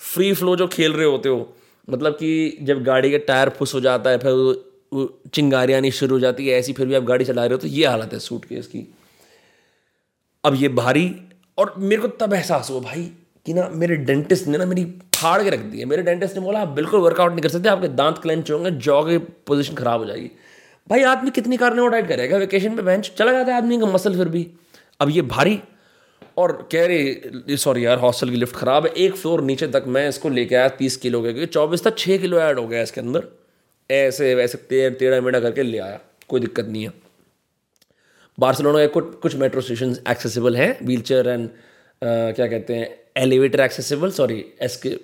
फ्री फ्लो जो खेल रहे होते हो मतलब कि जब गाड़ी का टायर फुस हो जाता है, फिर वो चिंगारियाँ नहीं शुरू हो जाती है ऐसी फिर भी आप गाड़ी चला रहे हो तो ये हालत है सूट केस की। अब ये भारी और मेरे को तब एहसास हुआ, भाई, कि ना मेरे डेंटिस्ट ने ना मेरी फाड़ के रख दी है। मेरे डेंटिस्ट ने बोला, आप बिल्कुल वर्कआउट नहीं कर सकते, आपके दांत क्लेंच होंगे जॉ की पोजिशन खराब हो जाएगी। भाई, आदमी कितनी कार्निवो डाइट करेगा? वेकेशन पे बेंच चला जाता है आदमी का मसल फिर भी। अब ये भारी और कह रहे सॉरी यार हॉस्टल की लिफ्ट ख़राब है। एक फ्लोर नीचे तक मैं इसको लेके आया तीस किलो के, क्योंकि चौबीस तक छः किलो ऐड हो गया इसके अंदर। ऐसे, वैसे तेर टेढ़ा मेढ़ा करके ले आया, कोई दिक्कत नहीं है। बार्सिलोना के कुछ कुछ मेट्रो स्टेशन एक्सेसिबल हैं व्हील चेयर एंड क्या कहते हैं elevator accessible sorry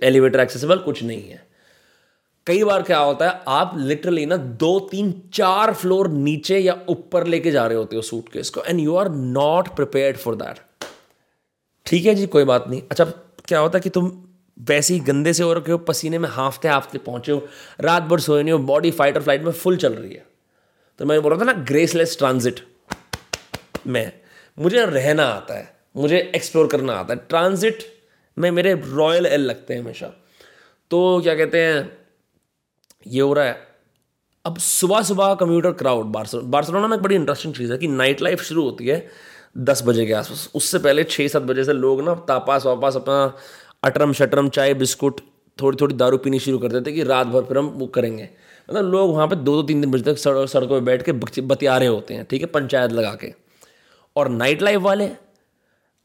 elevator accessible कुछ नहीं है। कई बार क्या होता है, आप लिटरली ना दो, तीन, चार फ्लोर नीचे या ऊपर लेके जा रहे होते हो सूट केस को and you are not prepare for that ठीक है जी, कोई बात नहीं। अच्छा क्या होता है कि तुम वैसे ही गंदे से हो रखे हो, पसीने में हाफते हाफते पहुँचे हो, रात भर सोए नहीं हो बॉडी फाइट और फ़्लाइट में फुल चल रही है। तो मैं बोल रहा था ना ग्रेसलेस ट्रांजिट में मुझे रहना आता है, मुझे एक्सप्लोर करना आता है। ट्रांजिट में मेरे रॉयल एल लगते हैं हमेशा। तो क्या कहते हैं, ये हो रहा है। अब सुबह सुबह कम्यूटर क्राउड बार्सिलोना में एक बड़ी इंटरेस्टिंग चीज़ है कि नाइट लाइफ शुरू होती है दस बजे के आसपास। उससे पहले छः सात बजे से लोग ना तापास वापास अपना अटरम शटरम चाय, बिस्कुट थोड़ी थोड़ी दारू पीनी शुरू कर देते कि रात भर फिर हम वो करेंगे। मतलब लोग वहाँ पे दो दो तीन दिन बजे तक सड़कों पर बैठ के बतिया रहे होते हैं, ठीक है, पंचायत लगा के। और नाइट लाइफ वाले।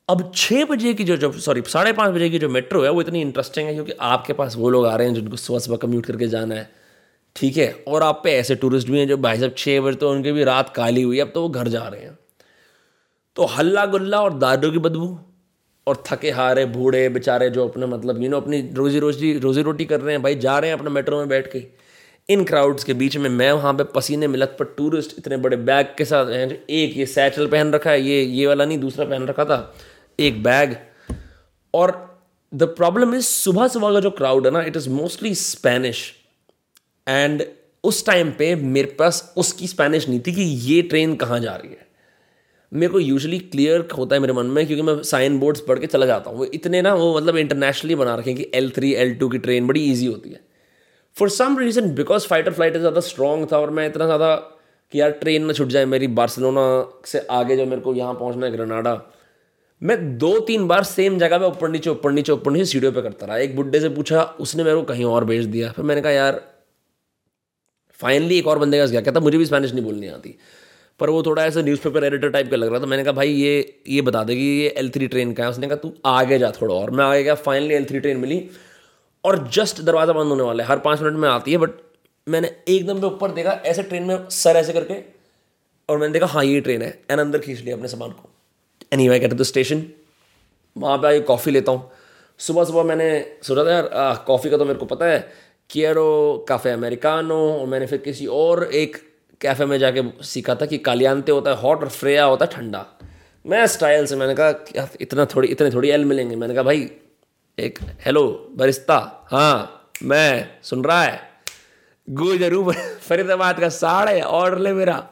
अब छः बजे की जो जो सॉरी साढ़े पाँच बजे की जो मेट्रो है, वो इतनी इंटरेस्टिंग है क्योंकि आपके पास वो लोग आ रहे हैं जिनको सुबह सुबह कम्यूट करके जाना है। ठीक है? और आप पे ऐसे टूरिस्ट भी हैं जो भाई साहब छः बजे तो उनकी भी रात काली हुई अब तो वो घर जा रहे हैं। तो हल्ला गुल्ला और दारू की बदबू और थके हारे, बूढ़े, बेचारे जो अपने मतलब यू नो अपनी रोजी रोजी रोजी रोटी कर रहे हैं, भाई जा रहे हैं अपने मेट्रो में बैठ के। इन क्राउड्स के बीच में मैं वहाँ पे पसीने मिलत पर टूरिस्ट इतने बड़े बैग के साथ, हैं एक ये सैचल पहन रखा है, ये ये वाला नहीं, दूसरा पहन रखा था, एक बैग और द प्रॉब्लम इज़ सुबह सुबह का जो क्राउड है ना it is mostly Spanish and उस टाइम पे मेरे पास उसकी स्पेनिश नहीं थी कि ये ट्रेन कहाँ जा रही है। मेरे को यूजली क्लियर होता है मेरे मन में, क्योंकि मैं साइन बोर्ड्स पढ़ के चला जाता हूँ। वो इतने ना, वो मतलब इंटरनेशनली बना रखे कि एल थ्री एल टू की ट्रेन बड़ी ईजी होती है। For some reason because fighter flight ज़्यादा स्ट्रॉन्ग था और मैं इतना ज़्यादा कि यार ट्रेन ना छुट जाए मेरी बार्सिलोना से आगे जो मेरे को यहाँ पहुँचना है, ग्रेनाडा, मैं दो तीन बार सेम जगह पे ऊपर नीचे ऊपर नीचे ऊपर नीचे सीढ़ियों पे करता रहा। एक बुड्ढे से पूछा, उसने मेरे को कहीं और भेज दिया। फिर मैंने कहा, यार फाइनली एक और बंदे का गया। कहता, मुझे भी स्पेनिश नहीं बोलनी आती। पर वो थोड़ा ऐसा न्यूज़पेपर एडिटर टाइप का लग रहा था। मैंने कहा, भाई, ये ये बता दे कि ये एल थ्री ट्रेन का है? उसने कहा, तू आगे जा थोड़ा और। मैं आगे गया फाइनली एल थ्री ट्रेन मिली। और जस्ट दरवाज़ा बंद होने वाला है। हर पाँच मिनट में आती है बट मैंने एकदम पे ऊपर देखा, ऐसे ट्रेन में सर ऐसे करके, और मैंने देखा हाँ ये ट्रेन है एन अंदर खींच लिया अपने सामान को। एनी वाई कहते स्टेशन वहाँ पर आगे कॉफ़ी लेता हूँ। सुबह सुबह मैंने सोचा था, यार कॉफ़ी का तो मेरे को पता है कियरो काफ़े अमेरिकानो और मैंने फिर किसी और एक कैफ़े में जाके सीखा था कि कालियांते होता है हॉट और फ्रेया होता है ठंडा। मैं स्टाइल से मैंने कहा इतना थोड़ी, इतने थोड़ी एल मिलेंगे। मैंने कहा, भाई एक, हेलो, बरिस्ता हाँ मैं, सुन रहा है? गुजरू फरीदाबाद का साड़ है ऑर्डर ले मेरा।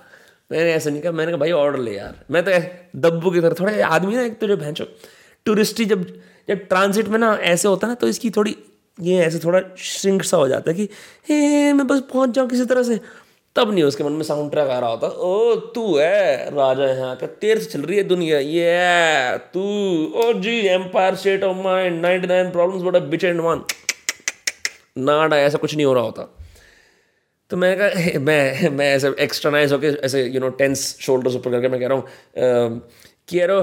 मैंने ऐसा नहीं कहा, मैंने कहा, भाई ऑर्डर ले यार। मैं तो दब्बू की तरह, थोड़ा आदमी ना, एक तो जो भैंसो टूरिस्टी जब जब ट्रांजिट में ना ऐसे होता ना तो इसकी थोड़ी, ये ऐसे थोड़ा श्रिंक सा हो जाता है कि, हे, मैं बस पहुँच जाऊँ किसी तरह से। तब नहीं उसके मन में साउंड ट्रैक आ रहा होता। ओ, तू है, राजा यहाँ का, तेर से चल रही है दुनिया। ये तू। O, G empire state of mind ninety nine problem बड़ा बिच एंड वन नाडा ऐसा कुछ नहीं हो रहा होता। तो मैं कहा मैं मैं ऐसे एक्सटर्नाइज होकर ऐसे यू नो टेंस शोल्डर्स ऊपर करके मैं कह रहा हूँ quiero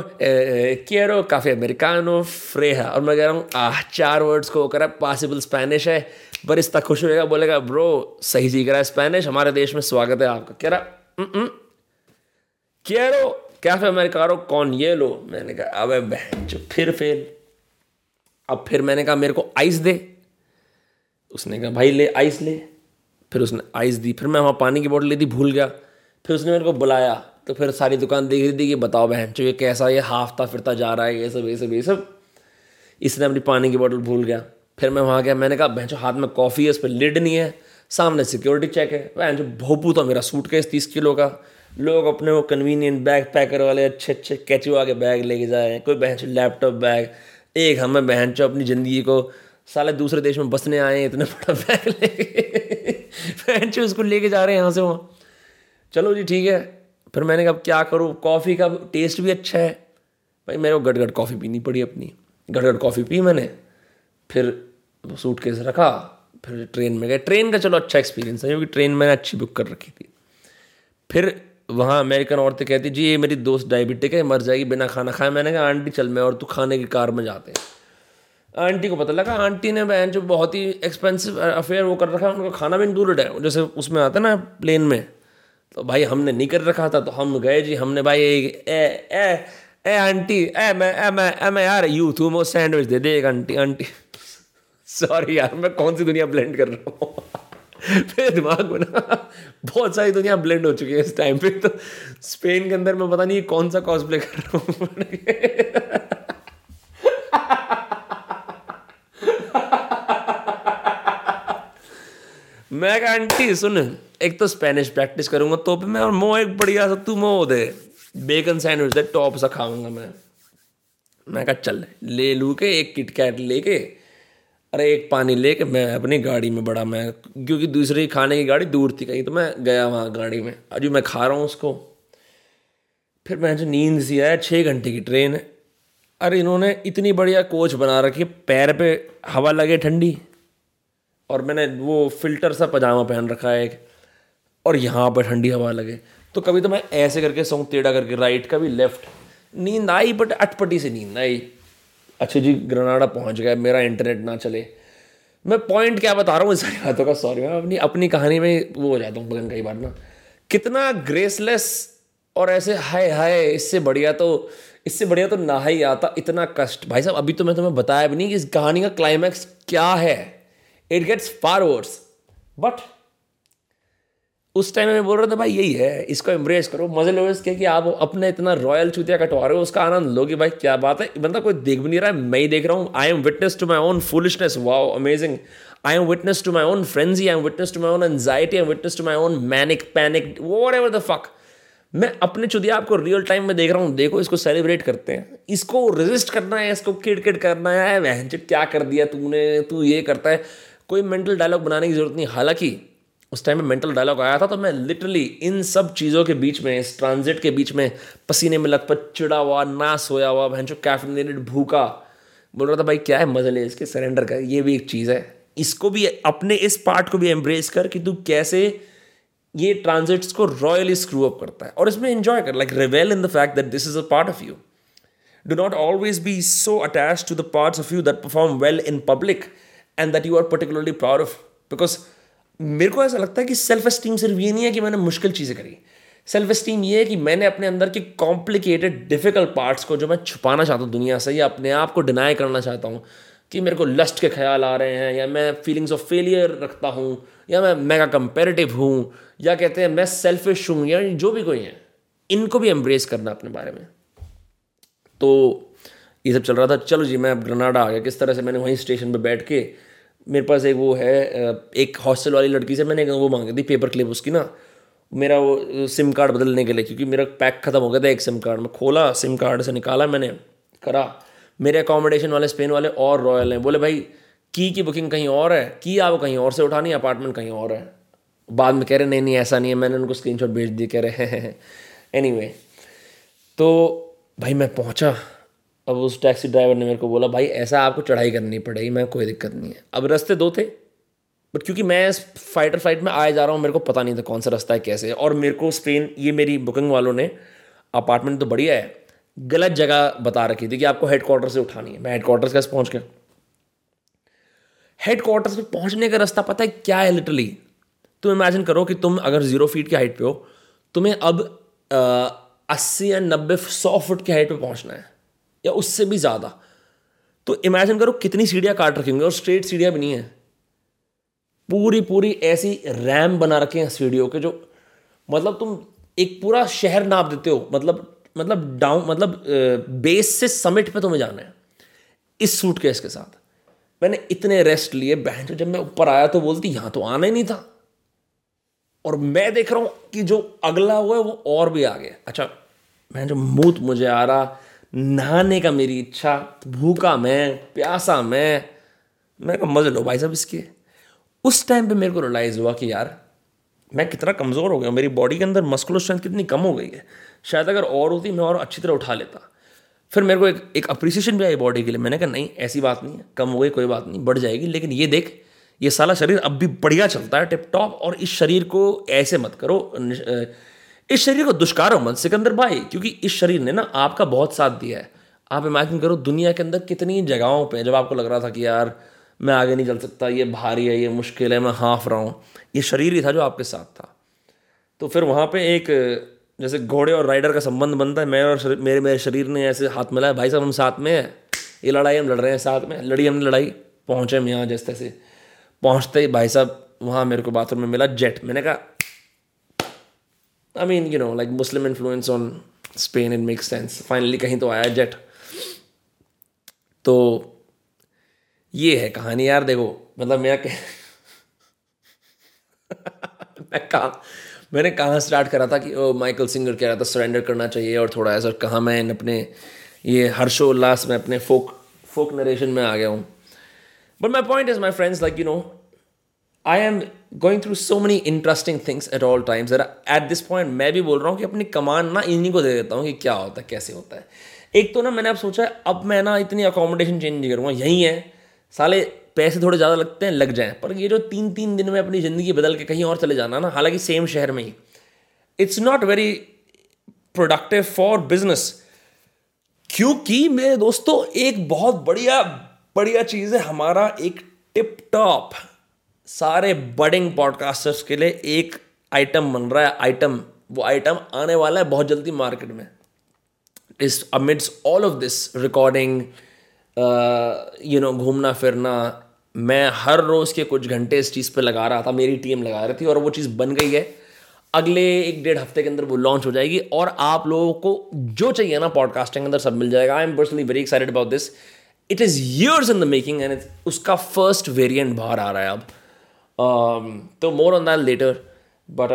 quiero café americano और मैं कह रहा हूँ, आह, चार वर्ड्स को करा पॉसिबल स्पेनिश है बरिस्ता खुश होएगा, बोलेगा, ब्रो, सही सीख रहा है स्पेनिश, हमारे देश में स्वागत है आपका। कह रहा quiero कैफ़े अमेरिकानो कौन ये लो? मैंने कहा, अबे बहन जो फिर फेल। अब फिर मैंने कहा, मेरे को आइस दे। उसने कहा, भाई ले आइस ले। फिर उसने आइस दी। फिर मैं वहाँ पानी की बोतल ली थी, भूल गया। फिर उसने मेरे को बुलाया। तो फिर सारी दुकान देख रही थी कि, बताओ बहन चो ये कैसा, ये हाफता फिरता जा रहा है, ये सब ये सब ये सब। इसने अपनी पानी की बोतल भूल गया। फिर मैं वहाँ गया, मैंने कहा बहन हाथ में कॉफ़ी है उस पर लिड नहीं है, सामने सिक्योरिटी चेक है। जो भोपू था मेरा सूट केस तीस किलो का। लोग अपने वो कन्वीनियंट बैग पैकर वाले अच्छे अच्छे कैचुआ के बैग लेके जाए, कोई बहन लैपटॉप बैग एक हमें बहन चो अपनी ज़िंदगी को साले दूसरे देश में बसने आए इतने बड़ा बैग बहन चो उसको लेके जा रहे हैं यहाँ से वहाँ। चलो जी, ठीक है। फिर मैंने कहा क्या करूँ? कॉफ़ी का टेस्ट भी अच्छा है। भाई, मेरे को गट गट कॉफ़ी पीनी पड़ी अपनी। गट गट कॉफ़ी पी मैंने? फिर सूट केस रखा, फिर ट्रेन में गए। ट्रेन का चलो अच्छा एक्सपीरियंस है, क्योंकि ट्रेन मैंने अच्छी बुक कर रखी थी। फिर वहाँ अमेरिकन औरतें कहती, जी, ये मेरी दोस्त डायबिटिक है, मर जाएगी, बिना खाना खाए। मैंने कहा, आंटी, चल मैं और तू खाने की कार में जाते हैं। आंटी को पता लगा, आंटी ने बहन जो बहुत ही एक्सपेंसिव अफेयर वो कर रखा है उनका खाना भी इंक्लूडेड है। जैसे उसमें आता ना प्लेन में तो भाई हमने नहीं कर रखा था तो हम गए जी, हमने भाई ए ए ए, आंटी, ए, मैं ए मैं ए, मैं, यार यू तू वो सैंडविच दे दे, एक आंटी आंटी। सॉरी यार, मैं कौन सी दुनिया ब्लेंड कर रहा हूँ? मेरे दिमाग में ना बहुत सारी दुनिया ब्लेंड हो चुकी है इस टाइम पे। तो स्पेन के अंदर मैं पता नहीं कौन सा कॉस्प्ले कर रहा हूँ। मैं कहा, आंटी, सुन, एक तो स्पेनिश प्रैक्टिस करूँगा तो भी मैं और मो एक बढ़िया सा तू मो दे। बेकन सैंडविच दे टॉप सा खाऊँगा मैं। मैं कहा, चल, ले लू के एक किटकैट लेके अरे एक पानी लेके मैं अपनी गाड़ी में बड़ा, मैं क्योंकि दूसरी खाने की गाड़ी दूर थी कहीं तो मैं गया वहाँ गाड़ी में। अजू मैं खा रहा हूँ उसको। फिर मैं जो नींद सी आया छः घंटे की ट्रेन है। अरे इन्होंने इतनी बढ़िया कोच बना रखी, पैर पे हवा लगे ठंडी। और मैंने वो फ़िल्टर सा पजामा पहन रखा है एक, और यहाँ पर ठंडी हवा लगे। तो कभी तो मैं ऐसे करके सोऊँ, टेढ़ा करके, राइट कभी लेफ़्ट। नींद आई, बट अटपटी से नींद आई। अच्छा जी, ग्रनाडा पहुँच गया, मेरा इंटरनेट ना चले। मैं पॉइंट क्या बता रहा हूँ सारी बातों का? सॉरी मैं अपनी अपनी कहानी में वो हो जाता हूँ बगन कई बार ना। कितना ग्रेसलेस और ऐसे हाय हाय, इससे बढ़िया तो इससे बढ़िया तो ना ही आता, इतना कष्ट। भाई साहब, अभी तो मैं तुम्हें बताया भी नहीं कि इस कहानी का क्लाइमैक्स क्या है। It gets far worse but उस टाइम में बोल रहा था, भाई, यही है, इसको एम्ब्रेस करो। मज़े लो इसके कि आप अपने इतना रॉयल चूतिया कटवा रहे हो, उसका आनंद लो कि, भाई, क्या बात है? बंदा कोई देख भी नहीं रहा है, मैं ही देख रहा हूँ। I am witness to my own foolishness wow amazing I am witness to my own frenzy I am witness to my own anxiety I am witness to my own manic panic whatever the fuck मैं अपने चुदिया आपको real time में देख रहा हूँ। देखो, इसको celebrate करते हैं। इसको रेजिस्ट करना है, इसको किड किड करना है। वह क्या कर दिया तूने? तू ये करता है। कोई मेंटल डायलॉग बनाने की ज़रूरत नहीं। हालाँकि उस टाइम में मेंटल डायलॉग आया था तो मैं लिटरली इन सब चीज़ों के बीच में, इस ट्रांजिट के बीच में, पसीने में लथपथ चिड़ा हुआ ना सोया हुआ, बहन जो कैफिनेटेड भूखा। बोल रहा था, भाई, क्या है मज़ा ले इसके सरेंडर कर ये भी एक चीज़ है। इसको भी, अपने इस पार्ट को भी एम्ब्रेस कर कि तू कैसे ये ट्रांजिट्स को रॉयली स्क्रू अप करता है। और इसमें एंजॉय कर like revel in the fact that this is a part of you do not always be so attach to the parts of you that perform well in public and that you are particularly proud of because मेरे को ऐसा लगता है कि self esteem सिर्फ़ ये नहीं है कि मैंने मुश्किल चीज़ें करी। सेल्फ एस्टीम ये है कि मैंने अपने अंदर के कॉम्प्लिकेटेड डिफ़िकल्ट पार्ट्स को जो मैं छुपाना चाहता हूँ दुनिया से या अपने आप को डिनाई करना चाहता हूँ, कि मेरे को लस्ट के ख्याल आ रहे हैं या मैं फीलिंग्स ऑफ़ फेलियर रखता हूँ या मैं मेगा कंपेरेटिव हूँ या कहते हैं मैं सेल्फिश हूँ या जो भी कोई है, इनको भी एम्ब्रेस करना अपने बारे में। तो ये सब चल रहा था। चलो जी, मैं अब ग्रनाडा आ गया। किस तरह से मैंने वहीं स्टेशन पर बैठ के मेरे पास एक वो है एक हॉस्टल वाली लड़की से मैंने वो मांगी थी पेपर क्लिप उसकी ना। मेरा वो सिम कार्ड बदलने के लिए क्योंकि मेरा पैक ख़त्म हो गया था एक सिम कार्ड में खोला सिम कार्ड से निकाला मैंने करा। मेरे अकोमोडेशन वाले स्पेन वाले और रॉयल हैं। बोले भाई की की बुकिंग कहीं और है? की आप कहीं और से उठानी अपार्टमेंट कहीं और है? बाद में कह रहे नहीं नहीं ऐसा नहीं है। मैंने उनको स्क्रीन भेज दिए कह रहे हैं एनी anyway, तो भाई मैं पहुँचा। अब उस टैक्सी ड्राइवर ने मेरे को बोला, भाई, ऐसा आपको चढ़ाई करनी पड़ेगी मैं कोई दिक्कत नहीं है। अब रास्ते दो थे बट क्योंकि मैं फाइटर फ़्लाइट में आए जा रहा हूँ, मेरे को पता नहीं था कौन सा रास्ता है कैसे और मेरे को स्पेन ये मेरी बुकिंग वालों ने अपार्टमेंट तो बढ़िया है, गलत जगह बता रखी थी कि आपको हेड क्वार्टर से उठानी है। मैं हेड क्वार्टर कैसे पहुँच गया? हेड क्वार्टर पे पहुँचने का रास्ता पता है क्या है लिटरली तुम इमेजिन करो कि तुम अगर ज़ीरो फीट की हाइट पे हो, तुम्हें अब अस्सी या नब्बे, सौ फुट की हाइट पे पहुँचना है। या उससे भी ज़्यादा। तो इमेजिन करो कितनी सीढ़ियाँ काट रखेंगे और स्ट्रेट सीढ़ियाँ भी नहीं है। पूरी पूरी ऐसी रैम बना रखे हैं सीढ़ियों के जो मतलब तुम एक पूरा शहर नाप देते हो मतलब मतलब डाउन मतलब बेस से समिट पे तुम्हें जाना है। इस सूट केस के साथ। मैंने इतने रेस्ट लिए, बहन जब मैं ऊपर आया तो बोलती, यहाँ तो आना ही नहीं था। और मैं देख रहा हूँ कि जो अगला हुआ है वो और भी आ गया अच्छा मैं जो मूत मुझे आ रहा नहाने का मेरी इच्छा, भूखा मैं, प्यासा मैं मैं कहा मज़े लो भाई साहब इसके। उस टाइम पे मेरे को रियलाइज़ हुआ कि यार, मैं कितना कमज़ोर हो गया मेरी बॉडी के अंदर मस्कुलर स्ट्रेंथ कितनी कम हो गई है। शायद अगर और होती, मैं और अच्छी तरह उठा लेता। फिर मेरे को एक एक अप्रिसिएशन भी आई बॉडी के लिए। मैंने कहा, नहीं, ऐसी बात नहीं है, कम हो गई, कोई बात नहीं, बढ़ जाएगी, लेकिन ये देख, ये साला शरीर अब भी बढ़िया चलता है टिप टॉप और इस शरीर को ऐसे मत करो इस शरीर को दुष्कारो मत सिकंदर भाई क्योंकि इस शरीर ने ना आपका बहुत साथ दिया है। आप इमेजिन करो दुनिया के अंदर कितनी जगहों पे जब आपको लग रहा था कि यार मैं आगे नहीं चल सकता ये भारी है ये मुश्किल है मैं हाँफ रहा हूँ। ये शरीर ही था जो आपके साथ था। तो फिर वहाँ पे एक जैसे घोड़े और राइडर का संबंध बनता है मैं और शरीर, मेरे मेरे शरीर ने ऐसे हाथ मिलाया भाई साहब हम साथ में हैं। ये लड़ाई हम लड़ रहे हैं साथ में। लड़ी हमने लड़ाई। पहुँचे हम यहाँ जैसे तैसे पहुँचते ही भाई साहब वहाँ मेरे को बाथरूम में मिला जेट मैंने कहा I mean you know like Muslim influence on Spain in make sense finally कहीं तो आया जेट तो ये है कहानी यार, देखो मतलब मैं मैं कहा मैंने कहाँ स्टार्ट करा था कि, ओ माइकल सिंगर कह रहा था सरेंडर करना चाहिए और थोड़ा ऐसा कहाँ मैं अपने, ये हर्षोल्लास में अपने फोक फोक नरेशन में आ गया हूँ. But my point is my friends like you know I am going through so many interesting things at all times at this point मैं भी बोल रहा हूँ कि अपनी कमान ना इन्हीं को दे देता हूँ कि क्या होता है, कैसे होता है। एक तो ना मैंने अब सोचा है, अब मैं ना इतनी अकोमोडेशन चेंज नहीं करूँगा, यहीं है। साले पैसे थोड़े ज़्यादा लगते हैं, लग जाएँ, पर ये जो तीन तीन दिन में अपनी ज़िंदगी बदल के कहीं और चले जाना ना, हालाँकि सेम शहर में ही। It's not very productive for business क्योंकि मेरे दोस्तों, एक बहुत बढ़िया बढ़िया चीज़ है हमारा एक टिप टॉप सारे बडिंग पॉडकास्टर्स के लिए एक आइटम बन रहा है आइटम वो आइटम आने वाला है बहुत जल्दी मार्केट में। इस amidst all of this recording you know घूमना, फिरना, मैं हर रोज़ के कुछ घंटे इस चीज़ पे लगा रहा था, मेरी टीम लगा रही थी और वो चीज़ बन गई है। अगले एक डेढ़ हफ़्ते के अंदर वो लॉन्च हो जाएगी और आप लोगों को जो चाहिए ना पॉडकास्टिंग के अंदर सब मिल जाएगा। I am personally very excited about this it is years in the making and उसका फ़र्स्ट वेरियंट बाहर आ रहा है अब। Um, so तो more on that later but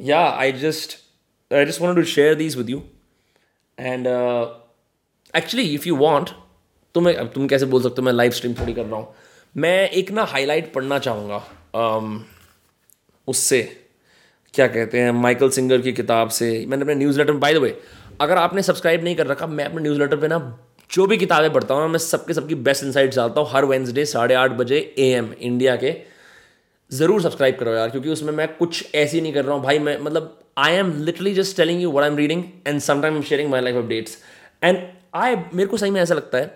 yeah I just I just want to share these with you and actually if you want तुम्हें तुम कैसे बोल सकते हो मैं लाइव स्ट्रीम थोड़ी कर रहा हूँ। मैं एक ना हाईलाइट पढ़ना चाहूँगा। Um, उससे क्या कहते हैं माइकल सिंगर की किताब से। मैंने अपने newsletter by the way अगर आपने सब्सक्राइब नहीं कर रखा मैं अपने न्यूज़ लेटर पर ना जो भी किताबें पढ़ता हूँ मैं सबके सबकी बेस्ट इनसाइट्स डालता हूँ हर वेंसडे साढ़े आठ बजे ए एम इंडिया के। ज़रूर सब्सक्राइब करो यार, क्योंकि उसमें मैं कुछ ऐसी नहीं कर रहा हूँ। भाई, मैं मतलब I am literally just telling you what I am reading and sometime sharing my life updates and I मेरे को सही में ऐसा लगता है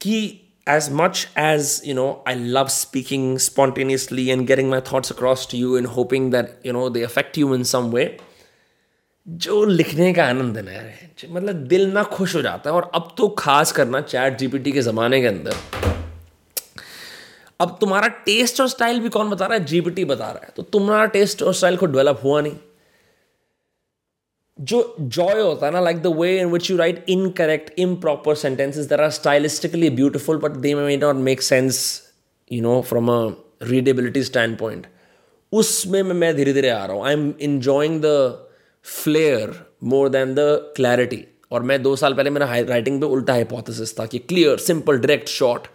कि as much as, you know, i love speaking spontaneously and getting my thoughts across to you and hoping that, you know, they affect you in some way, जो लिखने का आनंद है ना मतलब दिल ना खुश हो जाता है। और अब तो खास करना चैट जीपीटी के ज़माने के अंदर। अब तुम्हारा टेस्ट और स्टाइल भी कौन बता रहा है? जीपीटी बता रहा है। तो तुम्हारा टेस्ट और स्टाइल को डेवलप हुआ नहीं। जो जॉय होता है ना like the way in which you write in correct improper sentences there are stylistically beautiful but they may not make sense you know from a readability standpoint उसमें मैं धीरे धीरे आ रहा हूँ। I am enjoying the flair more than the clarity और मैं दो साल पहले मेरा राइटिंग पे उल्टा हाइपोथेसिस था कि clear simple direct short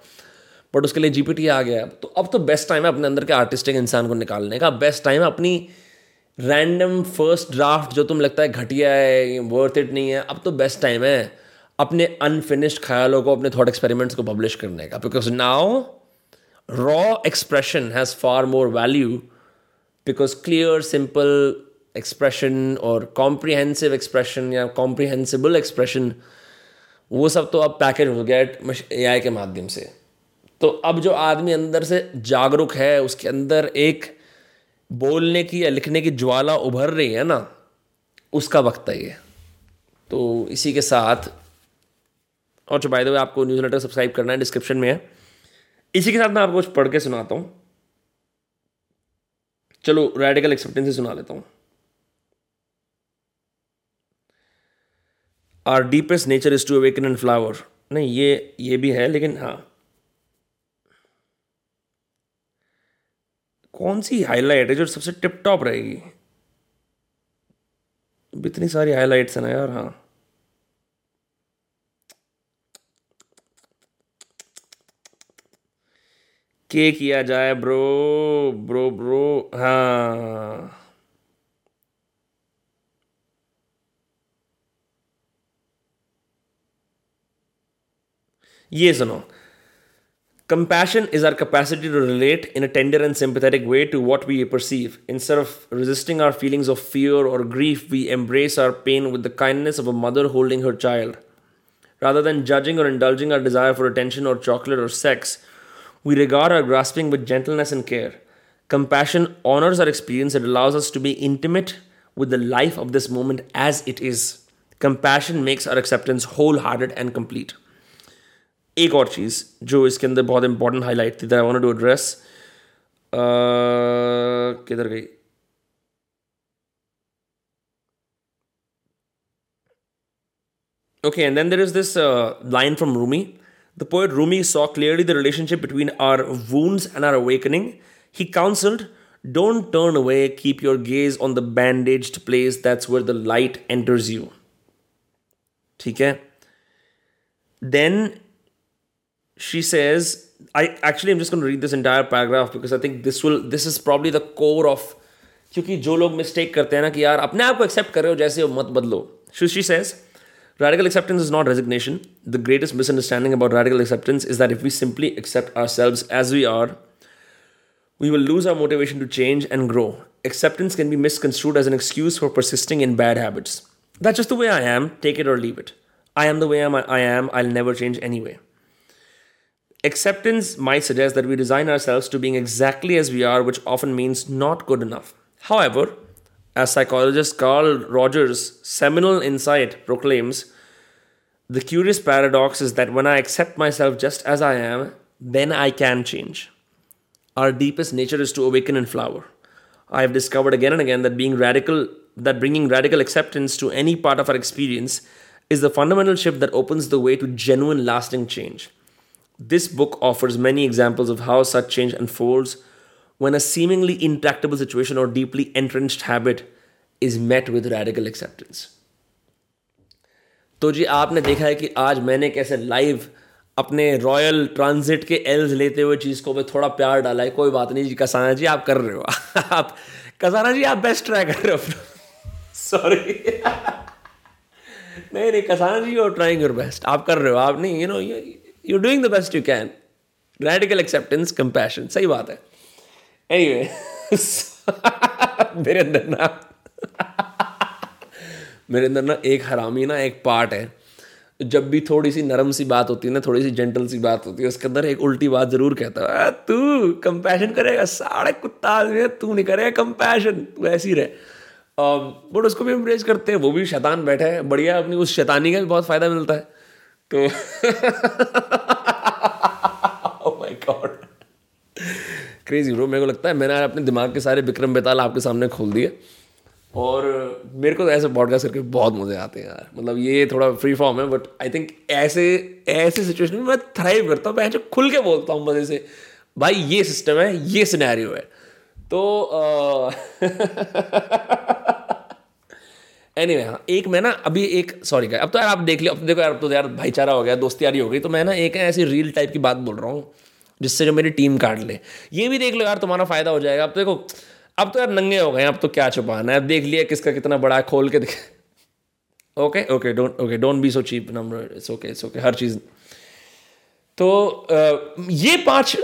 but उसके लिए जीपीटी आ गया। तो अब तो बेस्ट टाइम है अपने अंदर के आर्टिस्टिक इंसान को निकालने का। बेस्ट टाइम है अपनी रैंडम फ़र्स्ट ड्राफ्ट जो तुम लगता है घटिया है वर्थ इट नहीं है। अब तो बेस्ट टाइम है अपने अनफिनिश्ड ख्यालों को, अपने थॉट एक्सपेरिमेंट्स को पब्लिश करने का। Because now raw expression has far more value because clear simple expression और कॉम्प्रीहेंसिव एक्सप्रेशन या कॉम्प्रीहेंसिबल एक्सप्रेशन वो सब तो अब पैकेज हो गया ए आई के माध्यम से। तो अब जो आदमी अंदर से जागरूक है, उसके अंदर एक बोलने की या लिखने की ज्वाला उभर रही है ना, उसका वक्त है ये। तो इसी के साथ, और जो बाय द वे आपको न्यूज़ लेटर सब्सक्राइब करना है डिस्क्रिप्शन में है, इसी के साथ मैं आपको कुछ पढ़ के सुनाता हूँ। चलो रेडिकल एक्सेप्टेंस ही सुना लेता हूँ। Our deepest nature is to awaken and flower नहीं, ये ये भी है, लेकिन हाँ। कौन सी हाईलाइट है जो सबसे टिप टॉप रहेगी इतनी सारी हाईलाइट्स है ना यार हाँ। के किया जाए, ब्रो ब्रो ब्रो हाँ। ये सुनो Compassion is our capacity to relate in a tender and sympathetic way to what we perceive. Instead of resisting our feelings of fear or grief, we embrace our pain with the kindness of a mother holding her child. Rather than judging or indulging our desire for attention or chocolate or sex, we regard our grasping with gentleness and care. Compassion honors our experience and allows us to be intimate with the life of this moment as it is. Compassion makes our acceptance wholehearted and complete. एक और चीज़ जो इसके अंदर बहुत important highlight थी आई to address किधर गई Okay, and then there is this uh, line from Rumi. The poet Rumi saw clearly the relationship between our wounds and our awakening. He counseled, Don't turn away, keep your gaze on the bandaged place. That's where the light enters you. Okay? Then she says, I actually I'm just going to read this entire paragraph because I think this will this is probably the core of क्योंकि जो लोग mistake करते हैं ना कि यार अपने आप को एक्सेप्ट कर रहे हो जैसे हो मत बदलो she says Radical acceptance is not resignation. The greatest misunderstanding about radical acceptance is that if we simply accept ourselves as we are, we will lose our motivation to change and grow. Acceptance can be misconstrued as an excuse for persisting in bad habits. That's just the way I am, take it or leave it. I am the way I'm, I am, I'll never change anyway. Acceptance might suggest that we resign ourselves to being exactly as we are, which often means not good enough. However, as psychologist Carl Rogers' seminal insight proclaims, the curious paradox is that when I accept myself just as I am, then I can change. Our deepest nature is to awaken and flower. I have discovered again and again that being radical, that bringing radical acceptance to any part of our experience is the fundamental shift that opens the way to genuine lasting change. This book offers many examples of how such change unfolds when a seemingly intractable situation or deeply entrenched habit is met with radical acceptance. तो जी आपने देखा है कि आज मैंने कैसे live अपने royal transit के एल्स लेते हुए चीज़ को मैं थोड़ा प्यार डाला है कोई बात नहीं जी कसाना जी आप कर रहे हो आप कसाना जी आप बेस्ट ट्राई कर रहे हो सॉरी नहीं नहीं Kasana ji you trying your best आप कर रहे हो आप नहीं you know you doing the best you can radical acceptance compassion सही बात है. एनीवे मेरे अंदर ना मेरे अंदर ना एक हरामी ना एक पार्ट है. जब भी थोड़ी सी नरम सी बात होती है ना थोड़ी सी जेंटल सी बात होती है, उसके अंदर एक उल्टी बात ज़रूर कहता है तू कंपैशन करेगा, साढ़े कुत्ता आदमी तू नहीं करेगा कंपैशन तू ऐसी रहे. बट उसको भी इम्प्रेस करते हैं, वो भी शैतान बैठा है, बढ़िया, अपनी उस शैतानी का भी बहुत फ़ायदा मिलता है. तो गॉड क्रेजी ब्रो मेरे को लगता है मैंने अपने दिमाग के सारे विक्रम बेताल आपके सामने खोल दिए। और मेरे को तो ऐसे पॉडकास्ट करके बहुत मज़े आते हैं यार। मतलब ये थोड़ा फ्री फॉर्म है बट आई थिंक ऐसे ऐसे सिचुएशन में मैं थ्राइव करता हूँ मैं जो खुल के बोलता हूँ मज़े से, भाई, ये सिस्टम है, ये सिनेरियो है। तो एनी anyway, हाँ एक मैं ना अभी एक सॉरी का अब तो यार आप देख लियो अब देखो यार अब तो यार भाईचारा हो गया दोस्ती हो गई तो मैं ना एक ऐसी रील टाइप की बात बोल रहा हूँ जिससे जो मेरी टीम काट ले। ये भी देख लो यार तुम्हारा फ़ायदा हो जाएगा। अब तो देखो अब तो यार नंगे हो गए अब तो क्या छुपाना है। अब देख लिया किसका कितना बड़ा है खोल के देख okay okay don't okay don't be so cheap number it's okay it's okay हर चीज़। तो ये पाँच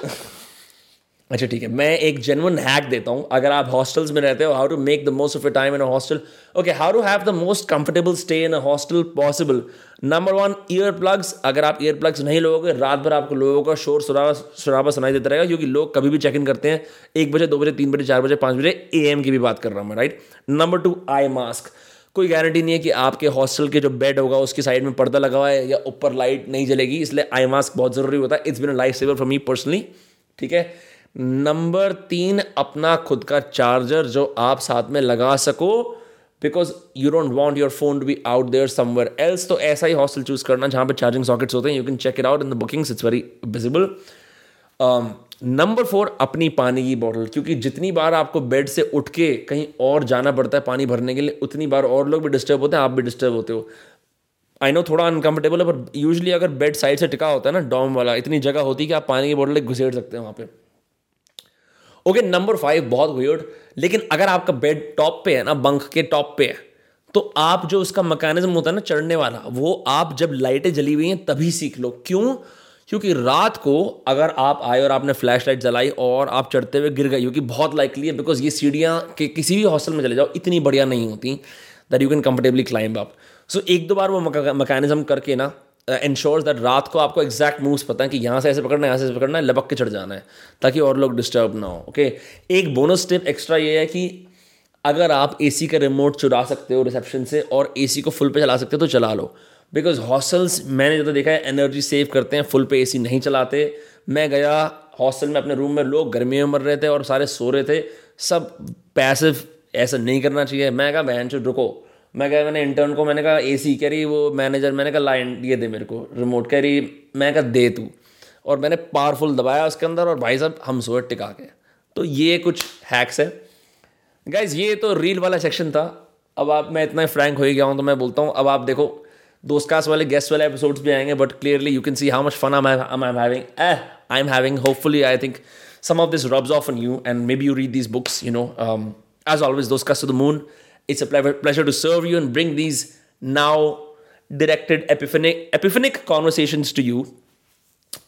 अच्छा ठीक है, मैं एक जेनवन हैक देता हूँ, अगर आप हॉस्टल्स में रहते हो how to make the most of a time in a hostel okay how to have the most comfortable stay in a hostel possible number one ear plugs अगर आप ईयर प्लग्स नहीं लोगे रात भर आपको लोगों का शोर शराबा शराबा सुनाई देता रहेगा, क्योंकि लोग कभी भी चेक इन करते हैं, एक बजे, दो बजे, तीन बजे, चार बजे, पाँच बजे ए एम की भी बात कर रहा हूँ मैं right number two eye mask कोई गारंटी नहीं है कि आपके हॉस्टल के जो बेड होगा, उसकी साइड में पर्दा लगा हुआ है या ऊपर लाइट नहीं जलेगी, इसलिए आई मास्क बहुत ज़रूरी होता है it's been life saver for me personally ठीक है? नंबर तीन, अपना खुद का चार्जर जो आप साथ में लगा सको because you don't want your phone to be out there somewhere else तो ऐसा ही हॉस्टल चूज़ करना जहाँ पर चार्जिंग सॉकेट्स होते हैं you can check it out in the bookings it's very visible number four अपनी पानी की बॉटल क्योंकि जितनी बार आपको बेड से उठ के कहीं और जाना पड़ता है पानी भरने के लिए, उतनी बार और लोग भी डिस्टर्ब होते हैं, आप भी डिस्टर्ब होते हो। आई नो थोड़ा अनकंफर्टेबल है पर यूजली अगर बेड साइड से टिका होता है ना डॉम वाला, इतनी जगह होती है कि आप पानी की बॉटल घुसेड़ सकते हैं वहाँ पे। ओके नंबर फाइव बहुत वियर्ड लेकिन अगर आपका बेड टॉप पे है ना बंक के टॉप पे है तो आप जो उसका मैकेनिज्म होता है ना, चढ़ने वाला, वो आप जब लाइटें जली हुई हैं, तभी सीख लो। क्यों? क्योंकि रात को अगर आप आए और आपने फ्लैश लाइट जलाई और आप चढ़ते हुए गिर गए, क्योंकि बहुत लाइकली है बिकॉज़ ये सीढ़ियाँ के किसी भी हॉस्टल में चले जाओ, इतनी बढ़िया नहीं होती that you can comfortably climb up so एक दो बार वो मैकेनिज्म करके ना इंश्योर uh, दैट रात को आपको एग्जैक्ट मूव्स पता है कि यहाँ से ऐसे पकड़ना है यहाँ से ऐसे पकड़ना है लपक के चढ़ जाना है ताकि और लोग डिस्टर्ब ना हो ओके okay? एक बोनस टिप एक्स्ट्रा ये है कि अगर आप AC का रिमोट चुरा सकते हो रिसेप्शन से और AC को फुल पे चला सकते हो तो चला लो। बिकॉज़ हॉस्टल्स मैंने जो तो देखा है एनर्जी सेव करते हैं फुल पे AC नहीं चलाते। मैं गया हॉस्टल में अपने रूम में लोग गर्मियों में मर रहे थे और सारे सो रहे थे। सब पैसिव ऐसा नहीं करना चाहिए। मैं कहा बहन रुको। मैं कहा, मैंने इंटर्न को, मैंने कहा ए सी कह रही, वो मैनेजर मैंने कहा लाइन ये दे मेरे को रिमोट कह रही, मैं कहा, दे तू। और मैंने पावरफुल दबाया उसके अंदर और भाई साहब, हम सोए टिका के। तो ये कुछ हैक्स है। गाइज़ ये तो रील वाला सेक्शन था। अब आप, मैं इतना फ्रैंक हो ही गया हूँ तो मैं बोलता हूँ, अब आप देखो, दोस्तकास वाले गेस्ट वाले एपिसोड्स भी आएँगे but clearly you can see how much fun I am having I am having hopefully I think some of this rubs off on you and maybe you read this books you know as always cuts to the moon. It's a pleasure to serve you and bring these now directed epiphanic, epiphanic conversations to you.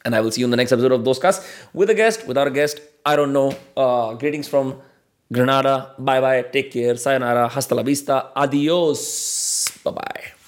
And I will see you in the next episode of Dostcast with a guest, without a guest. I don't know. Uh, greetings from Granada. Bye bye. Take care. Sayonara. Hasta la vista. Adios. Bye bye.